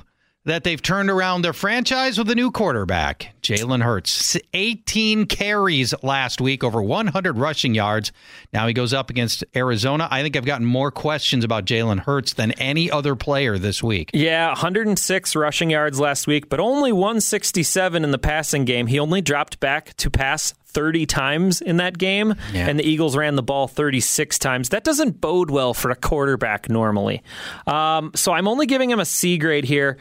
that they've turned around their franchise with a new quarterback, Jalen Hurts. 18 carries last week, over 100 rushing yards. Now he goes up against Arizona. I think I've gotten more questions about Jalen Hurts than any other player this week.
Yeah, 106 rushing yards last week, but only 167 in the passing game. He only dropped back to pass 30 times in that game,
Yeah.
and the Eagles ran the ball 36 times. That doesn't bode well for a quarterback normally. Um, so I'm only giving him a C grade here.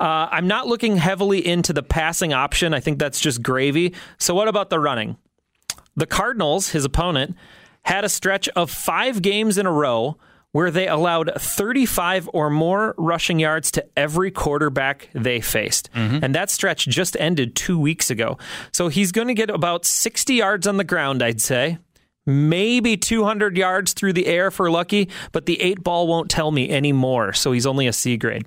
Uh, I'm not looking heavily into the passing option. I think that's just gravy. So what about the running? The Cardinals, his opponent, had a stretch of five games in a row where they allowed 35 or more rushing yards to every quarterback they faced. And that stretch just ended two weeks ago. So he's going to get about 60 yards on the ground, I'd say. Maybe 200 yards through the air for lucky, but the eight ball won't tell me any more. So he's only a C grade.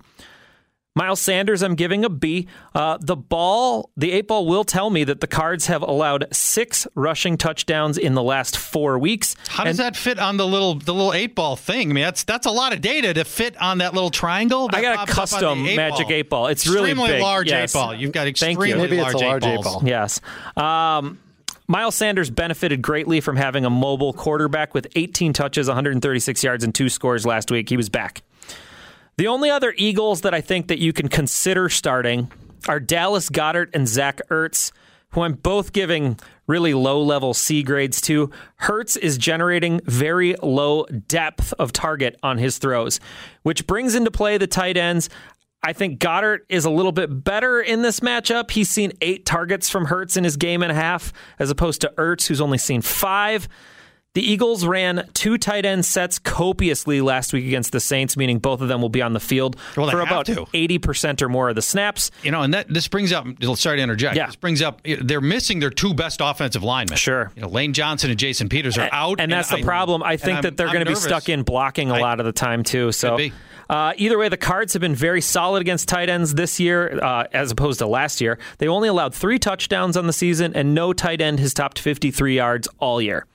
Miles Sanders, I'm giving a B. Uh, the ball, the eight ball will tell me that the Cards have allowed six rushing touchdowns in the last four weeks.
How does that fit on the little the little eight ball thing? I mean, that's that's a lot of data to fit on that little triangle. that
I got a
pops up on
custom
eight
magic
ball.
eight ball. It's really
extremely
big.
large
Yes.
eight ball. You've got
Thank you.
extremely
Maybe it's a
large,
large
eight
eight ball.
Yes. Um, Miles Sanders benefited greatly from having a mobile quarterback with 18 touches, 136 yards, and two scores last week. He was back. The only other Eagles that I think that you can consider starting are Dallas Goedert and Zach Ertz, who I'm both giving really low level C grades to. Hurts is generating very low depth of target on his throws, which brings into play the tight ends. I think Goedert is a little bit better in this matchup. He's seen eight targets from Hurts in his game and a half, as opposed to Ertz, who's only seen five. The Eagles ran two tight end sets copiously last week against the Saints, meaning both of them will be on the field
Well,
for about 80% or more of the snaps.
You know, and that this brings up. Sorry to interject.
Yeah.
This brings up. They're missing their two best offensive linemen.
Sure.
You know, Lane Johnson and Jason Peters are out,
And that's the problem. I think that they're going to be stuck in blocking a
I-
lot of the time, too. So, uh, either way, the Cards have been very solid against tight ends this year uh, as opposed to last year. They only allowed three touchdowns on the season, and no tight end has topped 53 yards all year.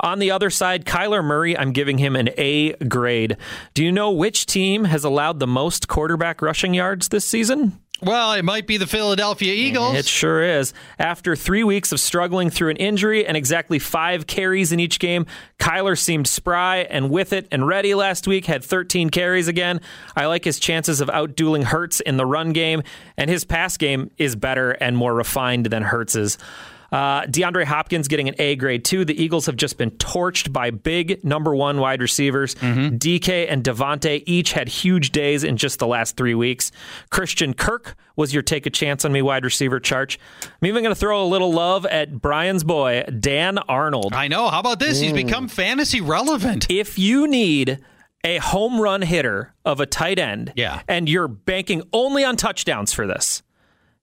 On the other side, Kyler Murray, I'm giving him an A grade. Do you know which team has allowed the most quarterback rushing yards this season?
Well, it might be the Philadelphia Eagles.
It sure is. After three weeks of struggling through an injury and exactly five carries in each game, Kyler seemed spry and with it and ready last week, had 13 carries again. I like his chances of outdueling Hurts in the run game, and his pass game is better and more refined than Hurts's. Uh, DeAndre Hopkins getting an A grade too. The Eagles have just been torched by big number one wide receivers. DK and Davante each had huge days in just the last three weeks. Christian Kirk was your take a chance on me wide receiver charge. I'm even going to throw a little love at Brian's boy, Dan Arnold.
I know. How about this? He's become fantasy relevant.
If you need a home run hitter of a tight end,
Yeah.
and you're banking only on touchdowns for this,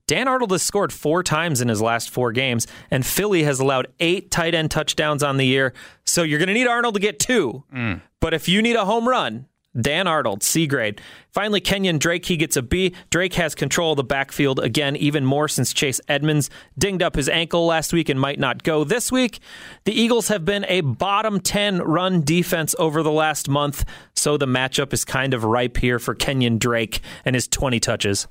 Dan Arnold has scored four times in his last four games, and Philly has allowed eight tight end touchdowns on the year. So you're going to need Arnold to get two. Mm. But if you need a home run, Dan Arnold, C grade. Finally, Kenyon Drake, he gets a B. Drake has control of the backfield again, even more since Chase Edmonds dinged up his ankle last week and might not go this week. The Eagles have been a bottom 10 run defense over the last month, so the matchup is kind of ripe here for Kenyon Drake and his 20 touches.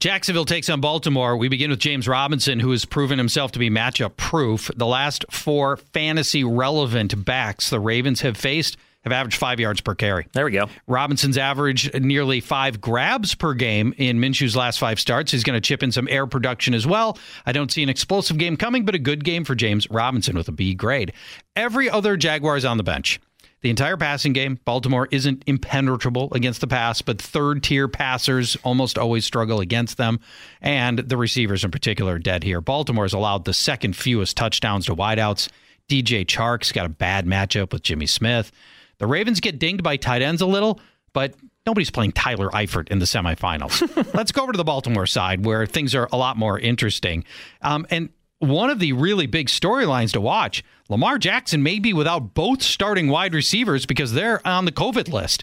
Jacksonville takes on Baltimore. We begin with James Robinson, who has proven himself to be matchup proof. The last four fantasy relevant backs the Ravens have faced have averaged five yards per carry.
There we go.
Robinson's averaged nearly five grabs per game in Minshew's last five starts. He's going to chip in some air production as well. I don't see an explosive game coming, but a good game for James Robinson with a B grade. Every other Jaguar is on the bench. The entire passing game, Baltimore isn't impenetrable against the pass, but third tier passers almost always struggle against them. And the receivers in particular are dead here. Baltimore has allowed the second fewest touchdowns to wideouts. DJ Chark's got a bad matchup with Jimmy Smith. The Ravens get dinged by tight ends a little, but nobody's playing Tyler Eifert in the semifinals. Let's go over to the Baltimore side where things are a lot more interesting. Um, and one of the really big storylines to watch Lamar Jackson may be without both starting wide receivers because they're on the COVID list.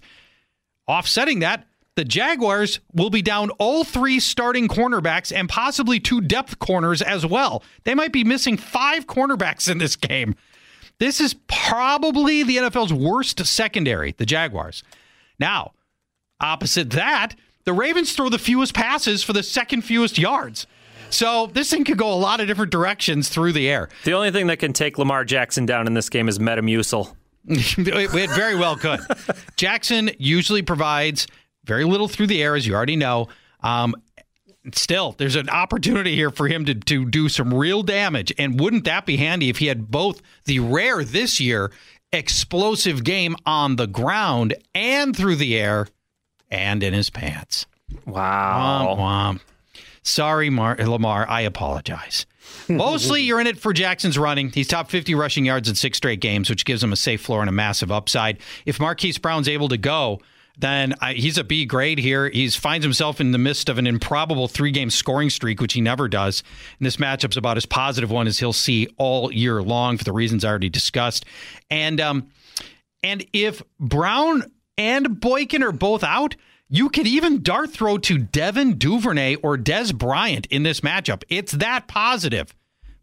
Offsetting that, the Jaguars will be down all three starting cornerbacks and possibly two depth corners as well. They might be missing five cornerbacks in this game. This is probably the NFL's worst secondary, the Jaguars. Now, opposite that, the Ravens throw the fewest passes for the second fewest yards. So this thing could go a lot of different directions through the air.
The only thing that can take Lamar Jackson down in this game is Metamucil.
it very well could. Jackson usually provides very little through the air, as you already know. Um, still, there's an opportunity here for him to, to do some real damage. And wouldn't that be handy if he had both the rare this year explosive game on the ground and through the air and in his pants?
Wow.
Womp womp. Sorry, Mar- Lamar. I apologize. Mostly you're in it for Jackson's running. He's top 50 rushing yards in six straight games, which gives him a safe floor and a massive upside. If Marquise Brown's able to go, then I, he's a B grade here. He finds himself in the midst of an improbable three game scoring streak, which he never does. And this matchup's about as positive one as he'll see all year long for the reasons I already discussed. And um, and if Brown and Boykin are both out, you could even dart throw to Devin Duvernay or Dez Bryant in this matchup. It's that positive.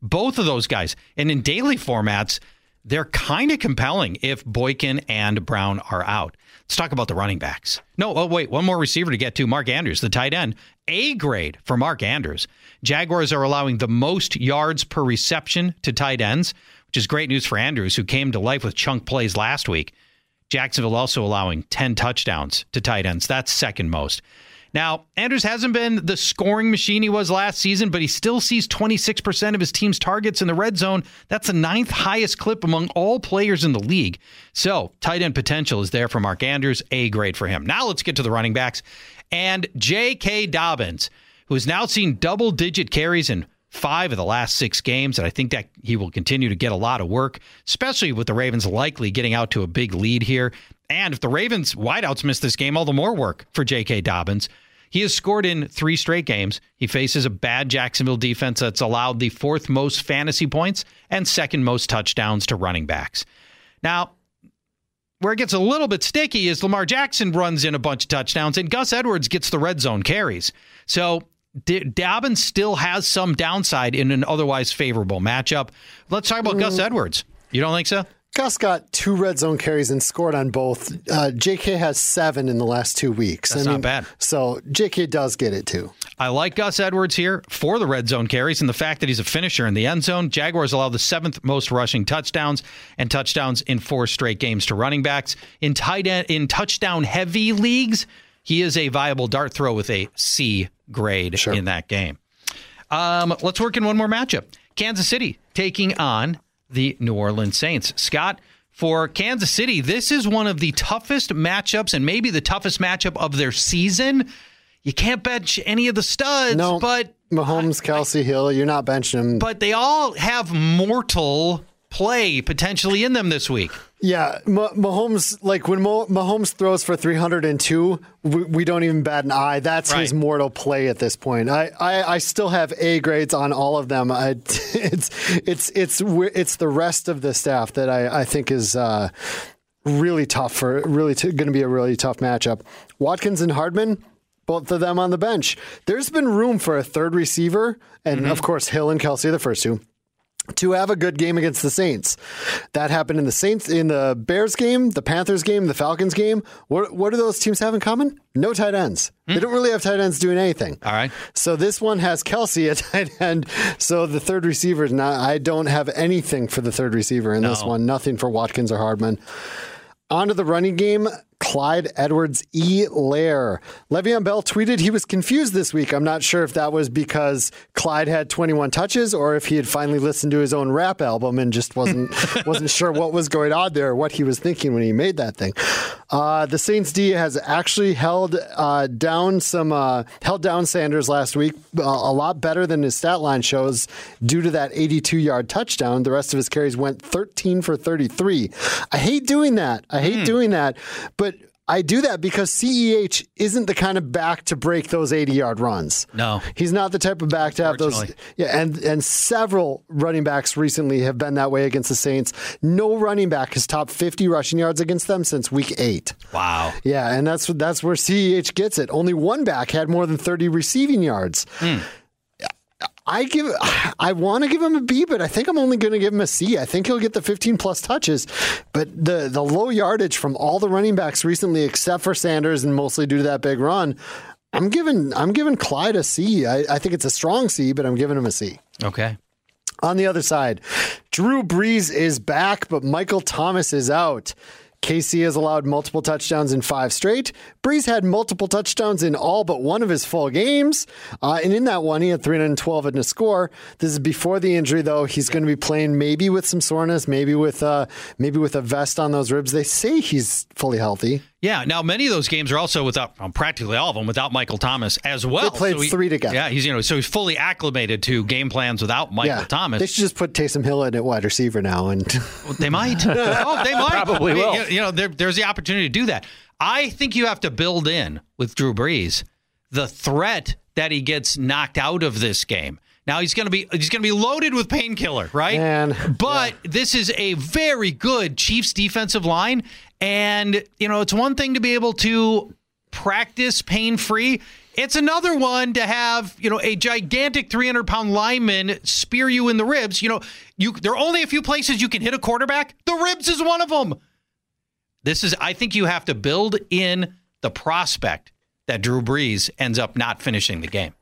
Both of those guys. And in daily formats, they're kind of compelling if Boykin and Brown are out. Let's talk about the running backs. No, oh, wait, one more receiver to get to Mark Andrews, the tight end. A grade for Mark Andrews. Jaguars are allowing the most yards per reception to tight ends, which is great news for Andrews, who came to life with chunk plays last week. Jacksonville also allowing 10 touchdowns to tight ends. That's second most. Now, Andrews hasn't been the scoring machine he was last season, but he still sees 26% of his team's targets in the red zone. That's the ninth highest clip among all players in the league. So, tight end potential is there for Mark Andrews. A grade for him. Now, let's get to the running backs. And J.K. Dobbins, who has now seen double digit carries in five of the last six games. And I think that he will continue to get a lot of work, especially with the Ravens likely getting out to a big lead here. And if the Ravens wideouts miss this game, all the more work for J.K. Dobbins. He has scored in three straight games. He faces a bad Jacksonville defense that's allowed the fourth most fantasy points and second most touchdowns to running backs. Now, where it gets a little bit sticky is Lamar Jackson runs in a bunch of touchdowns and Gus Edwards gets the red zone carries. So D- Dobbins still has some downside in an otherwise favorable matchup. Let's talk about mm. Gus Edwards. You don't think so?
Gus got two red zone carries and scored on both. Uh, JK has seven in the last two weeks.
That's I mean, not bad.
So JK does get it too.
I like Gus Edwards here for the red zone carries and the fact that he's a finisher in the end zone. Jaguars allow the seventh most rushing touchdowns and touchdowns in four straight games to running backs. In tight end, in touchdown heavy leagues, he is a viable dart throw with a C grade sure. in that game. Um, let's work in one more matchup. Kansas City taking on the New Orleans Saints. Scott, for Kansas City, this is one of the toughest matchups and maybe the toughest matchup of their season. You can't bench any of the studs,
no,
but
Mahomes, Kelce, Hill, you're not benching them.
But they all have mortal play potentially in them this week.
Yeah, Mahomes, like when Mahomes throws for 302, we, we don't even bat an eye. That's his mortal play at this point. I, I, I still have A grades on all of them. I, it's it's it's it's the rest of the staff that I, I think is uh, really tough for really t- going to be a really tough matchup. Watkins and Hardman. Both of them on the bench. There's been room for a third receiver, and of course Hill and Kelce the first two to have a good game against the Saints. That happened in the Saints in the Bears game, the Panthers game, the Falcons game. What what do those teams have in common? No tight ends. They hmm. don't really have tight ends doing anything.
All right.
So this one has Kelce at tight end. So the third receiver is not. I don't have anything for the third receiver in this one. Nothing for Watkins or Hardman. On to the running game. Clyde Edwards E. Lair. Le'Veon Bell tweeted he was confused this week. I'm not sure if that was because Clyde had 21 touches or if he had finally listened to his own rap album and just wasn't wasn't sure what was going on there, what he was thinking when he made that thing. Uh, the Saints D has actually held uh, down some uh, held down Sanders last week uh, a lot better than his stat line shows due to that 82 yard touchdown. The rest of his carries went 13 for 33. I hate doing that. I hate doing that, but. I do that because CEH isn't the kind of back to break those 80 yard runs.
No.
He's not the type of back to have those. Yeah, and and several running backs recently have been that way against the Saints. No running back has topped 50 rushing yards against them since week eight.
Wow.
Yeah, and that's that's where CEH gets it. Only one back had more than 30 receiving yards. Hmm. I give I want to give him a B, but I think I'm only going to give him a C. I think he'll get the 15 plus touches, but the the low yardage from all the running backs recently, except for Sanders and mostly due to that big run, I'm giving I'm giving Clyde a C. I, I think it's a strong C, but I'm giving him a C.
Okay.
On the other side, Drew Brees is back, but Michael Thomas is out. KC has allowed multiple touchdowns in five straight. Brees had multiple touchdowns in all but one of his full games. Uh, and in that one, he had 312 in a score. This is before the injury, though. He's going to be playing maybe with some soreness, maybe with uh, maybe with a vest on those ribs. They say he's fully healthy.
Yeah. Now, many of those games are also without, well, practically all of them, without Michael Thomas as well.
They played
he-
three together.
Yeah, he's you know so he's fully acclimated to game plans without Michael
yeah,
Thomas.
They should just put Taysom Hill in at wide receiver now. And
They might. oh, they might.
Probably
I mean,
will.
You, you know, there, there's the opportunity to do that. I think you have to build in with Drew Brees the threat that he gets knocked out of this game. Now he's going to be he's going to be loaded with painkiller, right?
Man,
but this is a very good Chiefs defensive line, and you know it's one thing to be able to practice pain free. It's another one to have, you know, a gigantic 300 pound lineman spear you in the ribs. You know, you there are only a few places you can hit a quarterback. The ribs is one of them. This is, I think you have to build in the prospect that Drew Brees ends up not finishing the game.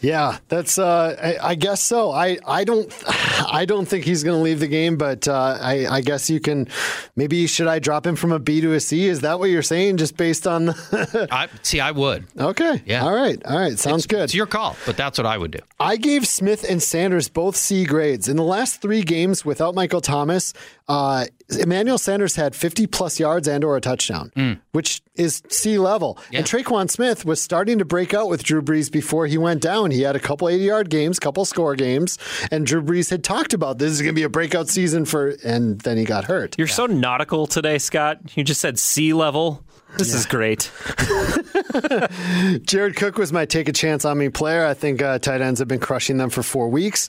Yeah, that's. Uh, I, I guess so. I, I don't. I don't think he's going to leave the game, but uh, I, I guess you can. Maybe should I drop him from a B to a C? Is that what you're saying? Just based on. The
I see. I would.
okay.
Yeah.
All right. All right. Sounds
It's-
good.
It's your call, but that's what I would do.
I gave Smith and Sanders both C grades. In the last three games without Michael Thomas, uh, Emmanuel Sanders had 50 plus yards and or a touchdown, which is C level.
Yeah.
And Tre'Quan Smith was starting to break out with Drew Brees before he went down. He had a couple 80 yard games, couple score games, and Drew Brees had talked about this is going to be a breakout season for, and then he got hurt.
You're so nautical today, Scott. You just said sea level. This is great.
Jared Cook was my take a chance on me player. I think uh, tight ends have been crushing them for four weeks.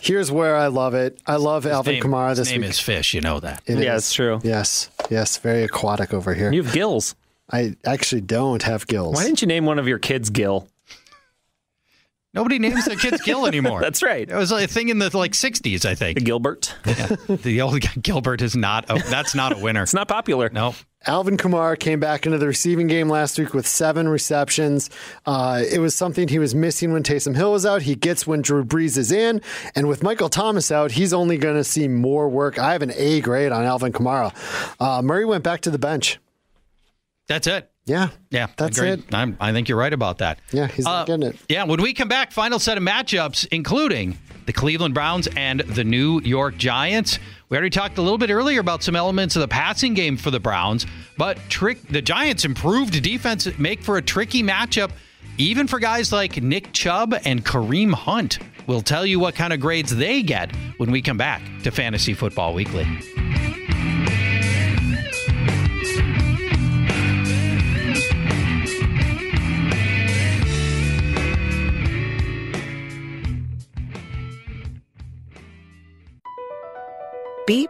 Here's where I love it. I love Alvin
name,
Kamara
his
this
name
week.
is Fish. You know that.
It
Yeah,
is.
it's true.
Yes, yes, very aquatic over here.
You have gills.
I actually don't have gills.
Why didn't you name one of your kids Gil?
Nobody names their kids Gil anymore.
That's right.
It was a thing in the like '60s, I think.
Gilbert.
the old Gilbert is not. A, that's not a winner.
It's not popular.
No.
Alvin Kamara came back into the receiving game last week with seven receptions. Uh, it was something he was missing when Taysom Hill was out. He gets when Drew Brees is in. And with Michael Thomas out, he's only going to see more work. I have an A grade on Alvin Kamara. Uh, Murray went back to the bench.
That's it.
Yeah.
Yeah,
That's
agreed.
it.
I'm, I think you're right about that.
Yeah, he's
Uh,
getting it.
Yeah, when we come back, final set of matchups, including the Cleveland Browns and the New York Giants. We already talked a little bit earlier about some elements of the passing game for the Browns, but trick the Giants' improved defense make for a tricky matchup, even for guys like Nick Chubb and Kareem Hunt. We'll tell you what kind of grades they get when we come back to Fantasy Football Weekly.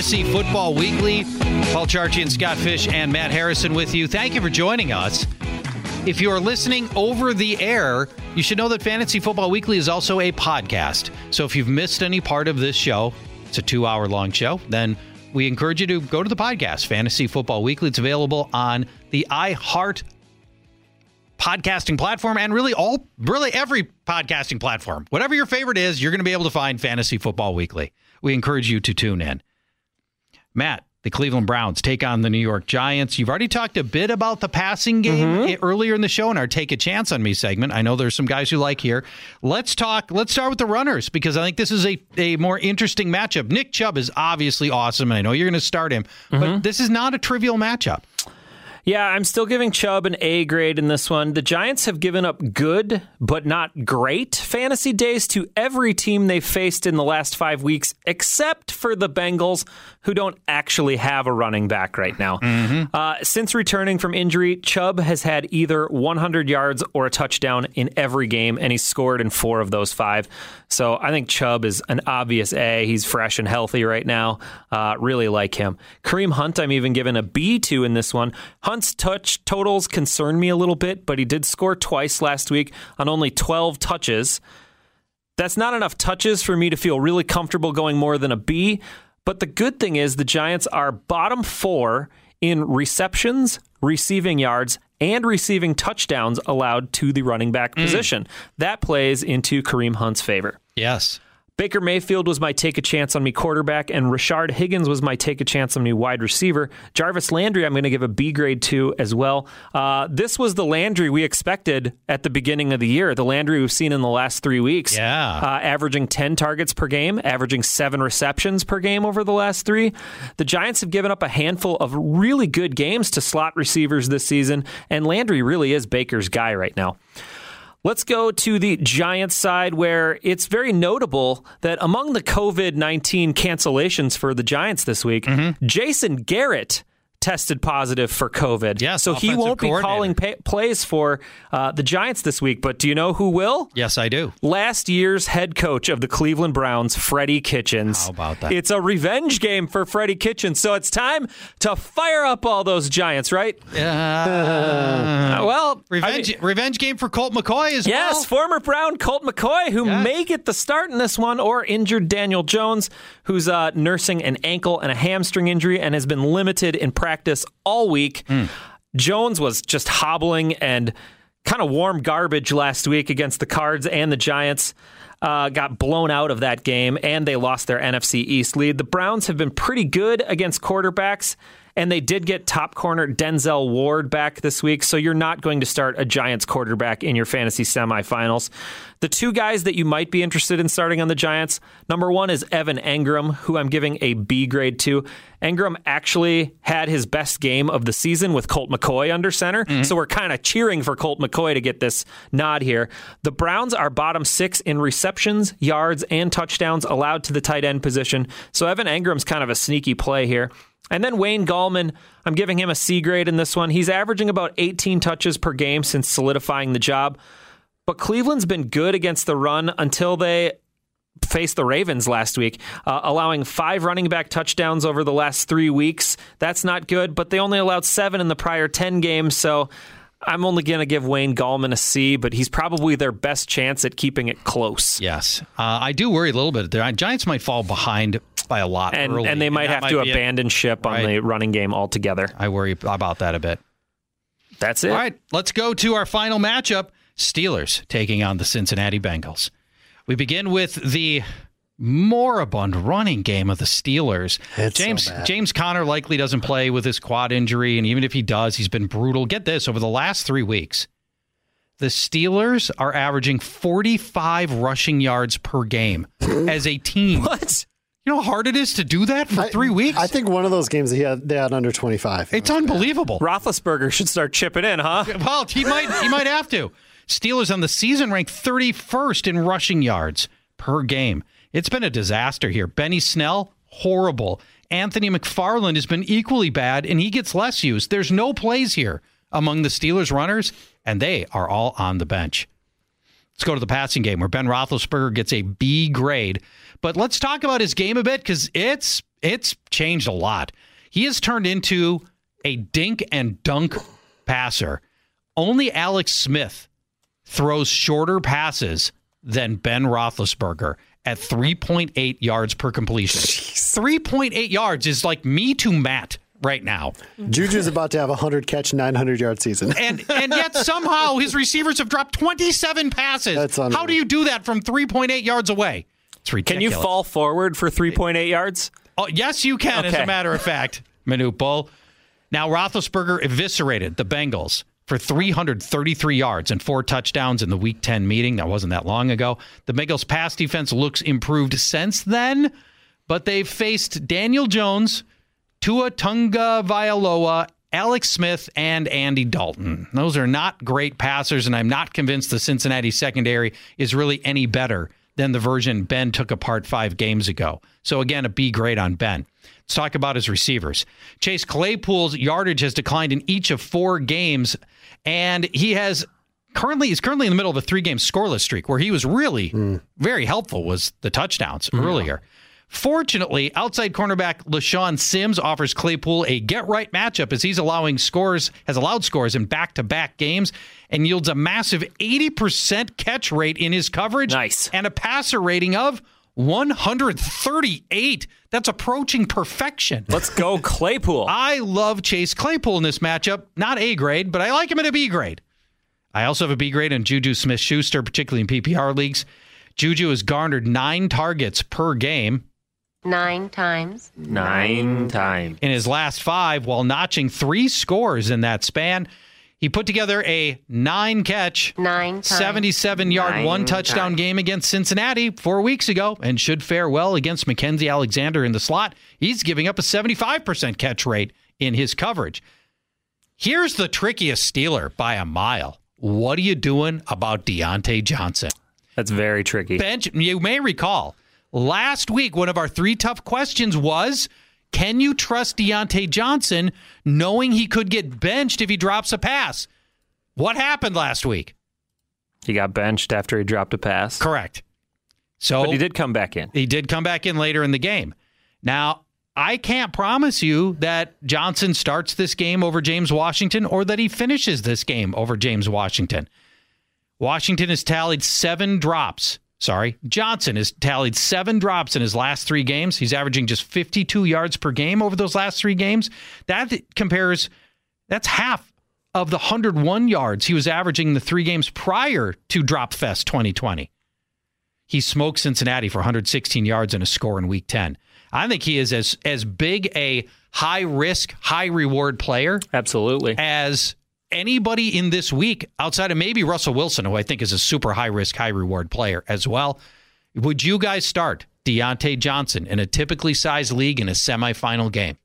Fantasy Football Weekly. Paul Charchian and Scott Fish and Matt Harrison with you. Thank you for joining us. If you are listening over the air, you should know that Fantasy Football Weekly is also a podcast. So if you've missed any part of this show, it's a two hour long show, then we encourage you to go to the podcast, Fantasy Football Weekly. It's available on the iHeart podcasting platform and really all really every podcasting platform. Whatever your favorite is, you're going to be able to find Fantasy Football Weekly. We encourage you to tune in. Matt, the Cleveland Browns take on the New York Giants. You've already talked a bit about the passing game
Mm-hmm.
earlier in the show in our Take a Chance on Me segment. I know there's some guys who like here. Let's talk, let's start with the runners because I think this is a, a more interesting matchup. Nick Chubb is obviously awesome. And I know you're going to start him,
Mm-hmm.
but this is not a trivial matchup.
Yeah, I'm still giving Chubb an A grade in this one. The Giants have given up good, but not great fantasy days to every team they've faced in the last five weeks, except for the Bengals, who don't actually have a running back right now. Uh, since returning from injury, Chubb has had either 100 yards or a touchdown in every game, and he's scored in four of those five. So I think Chubb is an obvious A. He's fresh and healthy right now. Uh, really like him. Kareem Hunt, I'm even given a B to in this one. Hunt's touch totals concern me a little bit, but he did score twice last week on only 12 touches. That's not enough touches for me to feel really comfortable going more than a B. But the good thing is the Giants are bottom four in receptions, receiving yards, and receiving touchdowns allowed to the running back position. That plays into Kareem Hunt's favor.
Yes.
Baker Mayfield was my take a chance on me quarterback, and Rashard Higgins was my take a chance on me wide receiver. Jarvis Landry, I'm going to give a B grade to as well. Uh, this was the Landry we expected at the beginning of the year, the Landry we've seen in the last three weeks.
Yeah.
Uh, averaging 10 targets per game, averaging seven receptions per game over the last three. The Giants have given up a handful of really good games to slot receivers this season, and Landry really is Baker's guy right now. Let's go to the Giants side where it's very notable that among the COVID 19 cancellations for the Giants this week, mm-hmm. Jason Garrett tested positive for COVID.
Yes,
so he won't be calling pa- plays for uh, the Giants this week. But do you know who will?
Yes, I do.
Last year's head coach of the Cleveland Browns, Freddie Kitchens.
How about that?
It's a revenge game for Freddie Kitchens. So it's time to fire up all those Giants, right?
Uh,
well,
Revenge, revenge game for Colt McCoy as
Yes,
well.
former Brown Colt McCoy, who
Yes.
may get the start in this one, or injured Daniel Jones, who's uh, nursing an ankle and a hamstring injury and has been limited in practice all week. Jones was just hobbling and kind of warm garbage last week against the Cards and the Giants. Uh, got blown out of that game, and they lost their NFC East lead. The Browns have been pretty good against quarterbacks, and they did get top corner Denzel Ward back this week, so you're not going to start a Giants quarterback in your fantasy semifinals. The two guys that you might be interested in starting on the Giants number one is Evan Engram, who I'm giving a B grade to. Engram actually had his best game of the season with Colt McCoy under center, mm-hmm. so we're kind of cheering for Colt McCoy to get this nod here. The Browns are bottom six in receptions, yards, and touchdowns allowed to the tight end position, so Evan Engram's kind of a sneaky play here. And then Wayne Gallman, I'm giving him a C grade in this one. He's averaging about 18 touches per game since solidifying the job. But Cleveland's been good against the run until they faced the Ravens last week, uh, allowing five running back touchdowns over the last three weeks. That's not good, but they only allowed seven in the prior 10 games. So I'm only going to give Wayne Gallman a C, but he's probably their best chance at keeping it close.
Yes, uh, I do worry a little bit. The Giants might fall behind by a lot,
And,
early,
and they might
that
have to
be it.
abandon ship on
Right.
the running game altogether.
I worry about that a bit.
That's it.
All right, let's go to our final matchup Steelers taking on the Cincinnati Bengals. We begin with the moribund running game of the Steelers.
It's
James
bad.
James Conner likely doesn't play with his quad injury, and even if he does, he's been brutal. Get this over the last three weeks, the Steelers are averaging 45 rushing yards per game as a team.
What?
You know how hard it is to do that for three weeks?
I think one of those games he had they had under 25.
it's unbelievable.
Roethlisberger should start chipping in, huh?
Well, he might he might have to. Steelers on the season ranked 31st in rushing yards per game. It's been a disaster here. Benny Snell, horrible. Anthony McFarland has been equally bad, and he gets less use. There's no plays here among the Steelers runners, and they are all on the bench. Let's go to the passing game where Ben Roethlisberger gets a B grade. But let's talk about his game a bit because it's it's changed a lot. He has turned into a dink and dunk passer. Only Alex Smith throws shorter passes than Ben Roethlisberger at 3.8 yards per completion. 3.8 yards is like me to Matt right now.
Juju's about to have a 100 catch, 900 yard season.
And and yet somehow his receivers have dropped 27 passes.
That's.
How do you do that from 3.8 yards away? It's
Can you fall forward for 3.8 yards?
Oh, yes, you can, as a matter of fact, Manute Bol. Now, Roethlisberger eviscerated the Bengals for 333 yards and four touchdowns in the Week 10 meeting. That wasn't that long ago. The Bengals' pass defense looks improved since then, but they've faced Daniel Jones, Tua Tagovailoa, Alex Smith, and Andy Dalton. Those are not great passers, and I'm not convinced the Cincinnati secondary is really any better than the version Ben took apart five games ago. So again, a B grade on Ben. Let's talk about his receivers. Chase Claypool's yardage has declined in each of four games, and he has currently he's currently in the middle of a three game scoreless streak where he was really hmm. very helpful was the touchdowns earlier. Fortunately, outside cornerback LeShaun Sims offers Claypool a get right matchup as he's allowing scores has allowed scores in back to back games and yields a massive 80% catch rate in his coverage
Nice.
and a passer rating of 138. That's approaching perfection.
Let's go, Claypool.
I love Chase Claypool in this matchup. Not A grade, but I like him at a B grade. I also have a B grade on Juju Smith Schuster, particularly in PPR leagues. Juju has garnered nine targets per game
Nine times.
Nine times.
in his last five while notching three scores in that span. He put together a nine catch,
Nine times.
77 yard,
Nine
one touchdown
times.
game against Cincinnati four weeks ago and should fare well against Mackensie Alexander in the slot. He's giving up a 75% catch rate in his coverage. Here's the trickiest Steeler by a mile. What are you doing about Diontae Johnson?
That's very tricky.
bench. You may recall last week, one of our three tough questions was can you trust Diontae Johnson knowing he could get benched if he drops a pass? What happened last week?
He got benched after he dropped a pass.
Correct. So
But he did come back in.
he did come back in later in the game. Now, I can't promise you that Johnson starts this game over James Washington or that he finishes this game over James Washington. Washington has tallied seven drops. Sorry, Johnson has tallied seven drops in his last three games. He's averaging just 52 yards per game over those last three games. That compares, that's half of the 101 yards he was averaging the three games prior to Drop Fest 2020. He smoked Cincinnati for 116 yards and a score in week 10. I think he is as as big a high risk, high reward player
absolutely
as anybody in this week outside of maybe Russell Wilson, who I think is a super high risk, high reward player as well. Would you guys start Diontae Johnson in a typically sized league in a semifinal game?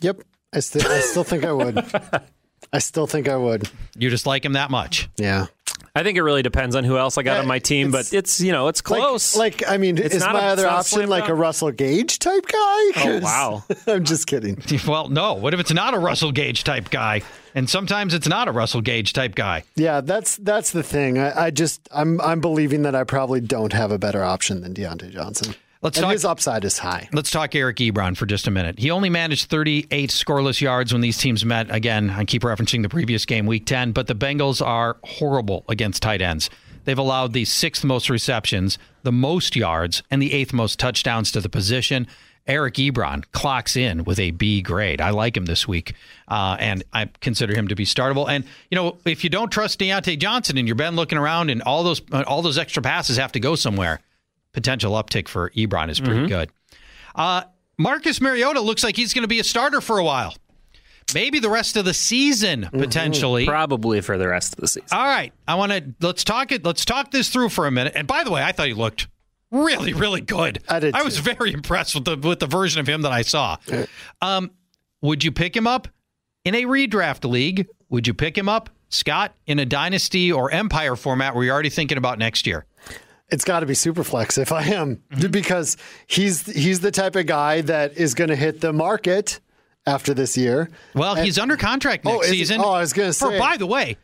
Yep. I still I still think I would. I still think I would.
You just like him that much?
Yeah.
I think it really depends on who else I got
Yeah,
on my team, but it's you know it's close.
Like, like I mean,
It's
is
not
my
a-
other
it's not a
option
slam
like a. Russell Gage type guy?
Oh,
'Cause-
wow.
I'm just kidding.
Well, no. What if it's not a Russell Gage type guy? And sometimes it's not a Russell Gage type guy.
Yeah, that's that's the thing. I, I just I'm I'm believing that I probably don't have a better option than Diontae Johnson.
Let's
and
talk-
his upside is high.
Let's talk Eric Ebron for just a minute. He only managed 38 scoreless yards when these teams met. Again, I keep referencing the previous game, week 10, but the Bengals are horrible against tight ends. They've allowed the sixth most receptions, the most yards, and the eighth most touchdowns to the position. Eric Ebron clocks in with a B grade. I like him this week, uh, and I consider him to be startable. And you know, if you don't trust Diontae Johnson and you're been looking around, and all those all those extra passes have to go somewhere, potential uptick for Ebron is pretty good. Uh, Marcus Mariota looks like he's going to be a starter for a while. Maybe the rest of the season, potentially.
Probably for the rest of the season.
All right, I want to let's talk it. Let's talk this through for a minute. And by the way, I thought he looked really, really good.
I did
I was very impressed with the with the version of him that I saw. Um, would you pick him up in a redraft league? Would you pick him up, Scott, in a dynasty or empire format Were you're already thinking about next year?
It's got to be Superflex if I am
Mm-hmm.
because he's he's the type of guy that is going to hit the market after this year.
Well, he's under contract
Oh,
next
is he?
season.
Oh, I was gonna
For
say.
by the way,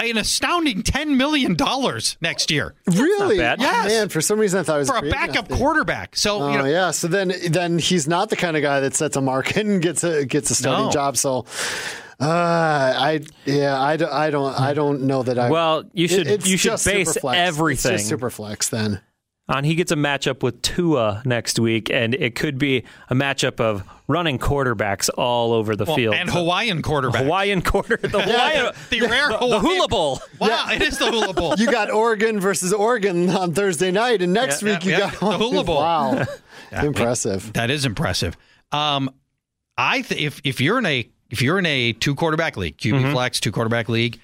an astounding ten million dollars next year
Really?
bad.
Yes.
Man, for some reason I thought it was
for a backup
athlete.
quarterback. So
Oh
you know,
yeah, so then then he's not the kind of guy that sets a market and gets a gets a starting
No.
job. So uh, I yeah I, I don't I don't know that I
Well, you should-
it's
you should
just
base
Superflex.
everything-
It's just Superflex then.
on he gets a matchup with Tua next week, and it could be a matchup of running quarterbacks all over the
well,
field.
and Hawaiian quarterback.
Hawaiian quarter, the Hawaiian,
the rare
the,
Hawaiian-
hula bowl.
Wow, it is the hula bowl.
You got Oregon versus Oregon on Thursday night, and next
Yeah,
week you
yeah,
got
the Hula Bowl.
Wow, impressive.
That is impressive. Um, I th- if if you're in a if you're in a two quarterback league, QB
Mm-hmm.
flex two quarterback league,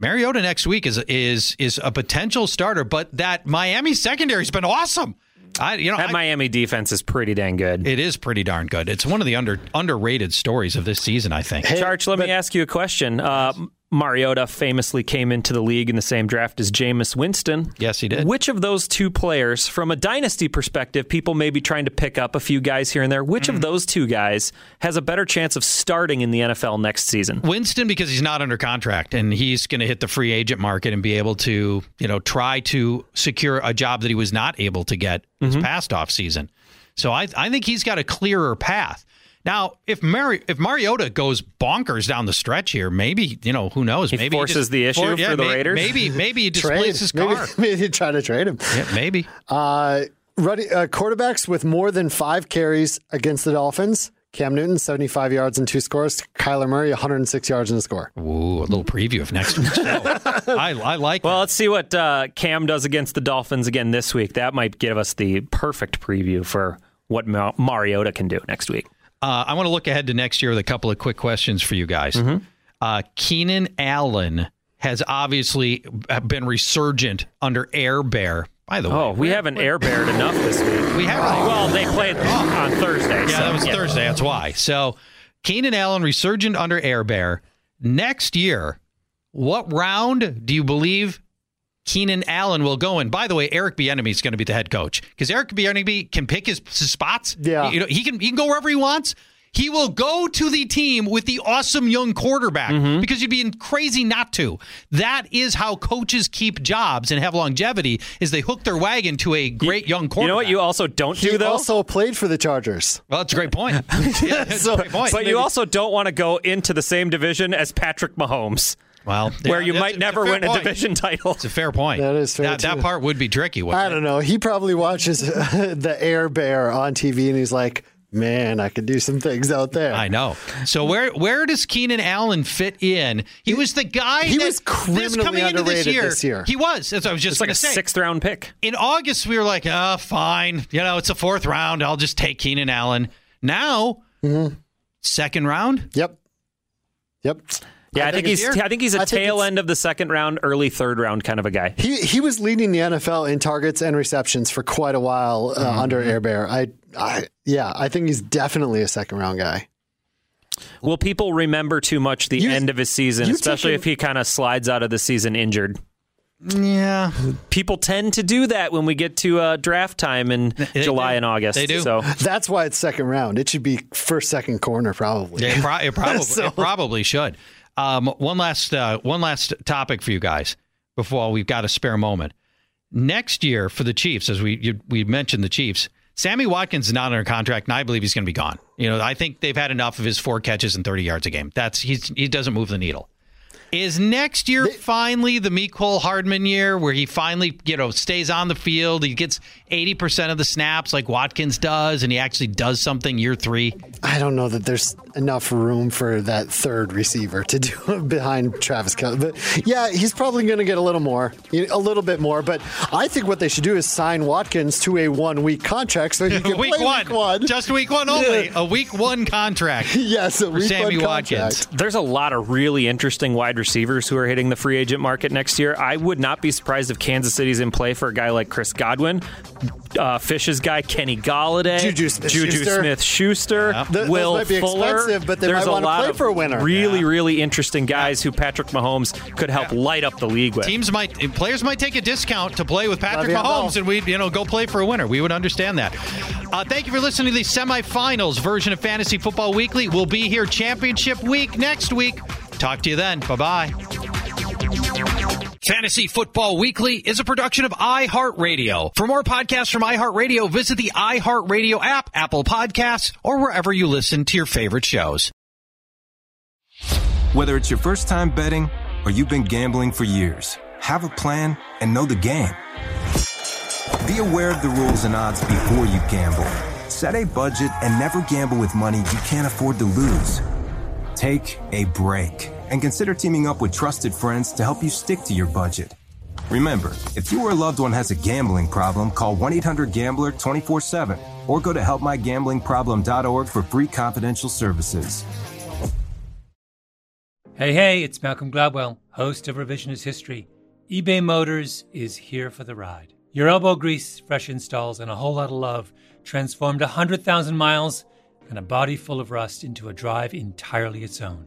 Mariota next week is is is a potential starter. But that Miami secondary's been awesome. I you know
That
I-
Miami defense is pretty dang good.
it is pretty darn good. It's one of the under underrated stories of this season. I think.
Charch, let me ask you a question. Uh, Mariota famously came into the league in the same draft as Jameis Winston.
Yes, he did.
Which of those two players, from a dynasty perspective, people may be trying to pick up a few guys here and there, which
Hmm.
of those two guys has a better chance of starting in the NFL next season?
Winston because he's not under contract and he's going to hit the free agent market and be able to, you know, try to secure a job that he was not able to get this past off season. So I, I think he's got a clearer path. Now, if Mari- if Mariota goes bonkers down the stretch here, maybe you know who knows?
He
maybe
forces
just-
the issue
for- yeah,
for the
may-
Raiders?
Maybe maybe he
Trade.
displays his
maybe,
car.
maybe try to trade him.
Yeah, maybe.
Uh, running, uh, quarterbacks with more than five carries against the Dolphins. Cam Newton, 75 yards and two scores. Kyler Murray, 106 yards and a score.
Ooh, a little preview of next week's show. I, I like.
Well,
that.
let's see what uh, Cam does against the Dolphins again this week. That might give us the perfect preview for what Ma- Mariota can do next week.
Uh, I want to look ahead to next year with a couple of quick questions for you guys.
Mm-hmm.
Uh, Keenan Allen has obviously been resurgent under Air Bear. By the way,
Oh, we haven't air bared enough this week.
We have.
Well, they played on Thursday.
yeah,
so,
that was Thursday. That's why. So, Keenan Allen resurgent under Air Bear next year. What round do you believe Keenan Allen will go in? By the way, Eric Bieniemy is going to be the head coach because Eric Bieniemy can pick his, his spots.
Yeah.
you know he can he can go wherever he wants. He will go to the team with the awesome young quarterback
Mm-hmm.
because you'd be crazy not to. That is how coaches keep jobs and have longevity is they hook their wagon to a great young quarterback.
You know what you also don't
He
do though?
also played for the Chargers.
Well, that's a great point. Yeah,
So-
a great point.
but you also don't want to go into the same division as Patrick Mahomes.
Well,
where you might
a-
never
a fair
win a division title.
It's a fair point.
That is fair,
That, that part would be tricky. wouldn't
I
it?
don't know. He probably watches the Air Bear on TV and he's like, man, I could do some things out there.
I know. So where where does Keenan Allen fit in? He was the guy.
He
that-
was criminally
this coming into this
underrated
year,
this year.
He was. That's what I was just
It's like a
say.
sixth round pick.
In August, we were like, "Oh, fine. You know, it's a fourth round. I'll just take Keenan Allen." Now,
Mm-hmm.
second round.
Yep. Yep.
Yeah, I, think he's.
it's-
I think he's a
I
tail end of the second round, early third round kind of a guy.
He he was leading the NFL in targets and receptions for quite a while uh,
Mm-hmm.
under Air Bear. I I yeah, I think he's definitely a second round guy.
Will people remember too much the
You-
end of his season, especially
take
if he kind of slides out of the season injured?
Yeah,
People tend to do that when we get to uh, draft time in July
do.
and August.
They do.
So
That's why it's second round. It should be first, second corner probably.
Yeah, it, pro- it probably
So-
it probably should. Um, one last uh, one last topic for you guys before we've got a spare moment. Next year for the Chiefs, as we you, we mentioned the Chiefs, Sammy Watkins is not under contract, and I believe he's going to be gone. You know, I think they've had enough of his four catches and thirty yards a game. That's he's he doesn't move the needle. Is next year finally the Mecole Hardman year where he finally, you know, stays on the field? He gets 80% of the snaps like Watkins does, and he actually does something year three?
I don't know that there's enough room for that third receiver to do behind Travis Kelce. But yeah, he's probably going to get a little more, a little bit more. But I think what they should do is sign Watkins to a one week contract so he can
week,
play
one.
week one.
Just week one only. A week one contract.
yes, a
for
week
Sammy
one
Watkins.
contract.
there's a lot of really interesting wide receivers who are hitting the free agent market next year. I would not be surprised if Kansas City's in play for a guy like Chris Godwin, uh, Fish's guy Kenny Golladay,
Juju
Juju
Smith-Schuster.
Smith-Schuster,
Th-
Will
might be
Fuller.
expensive, but they
There's
might
a
wanna
lot
play
of
for a winner.
Really, really interesting guys who Patrick Mahomes could help light up the league with.
Teams might, players might take a discount to play with Patrick
Le'Veon Bell.
Mahomes, and we, you know, go play for a winner. We would understand that. Uh, thank you for listening to the semifinals version of Fantasy Football Weekly. We'll be here championship week next week. Talk to you then. Bye bye. Fantasy Football Weekly is a production of iHeartRadio. For more podcasts from iHeartRadio, visit the iHeartRadio app, Apple Podcasts, or wherever you listen to your favorite shows.
Whether it's your first time betting or you've been gambling for years, have a plan and know the game. Be aware of the rules and odds before you gamble. Set a budget and never gamble with money you can't afford to lose. Take a break and consider teaming up with trusted friends to help you stick to your budget. Remember, if you or a loved one has a gambling problem, call 1 800 Gambler 24 7 or go to helpmygamblingproblem.org for free confidential services.
Hey, hey, it's Malcolm Gladwell, host of Revisionist History. eBay Motors is here for the ride. Your elbow grease, fresh installs, and a whole lot of love transformed 100,000 miles and a body full of rust into a drive entirely its own.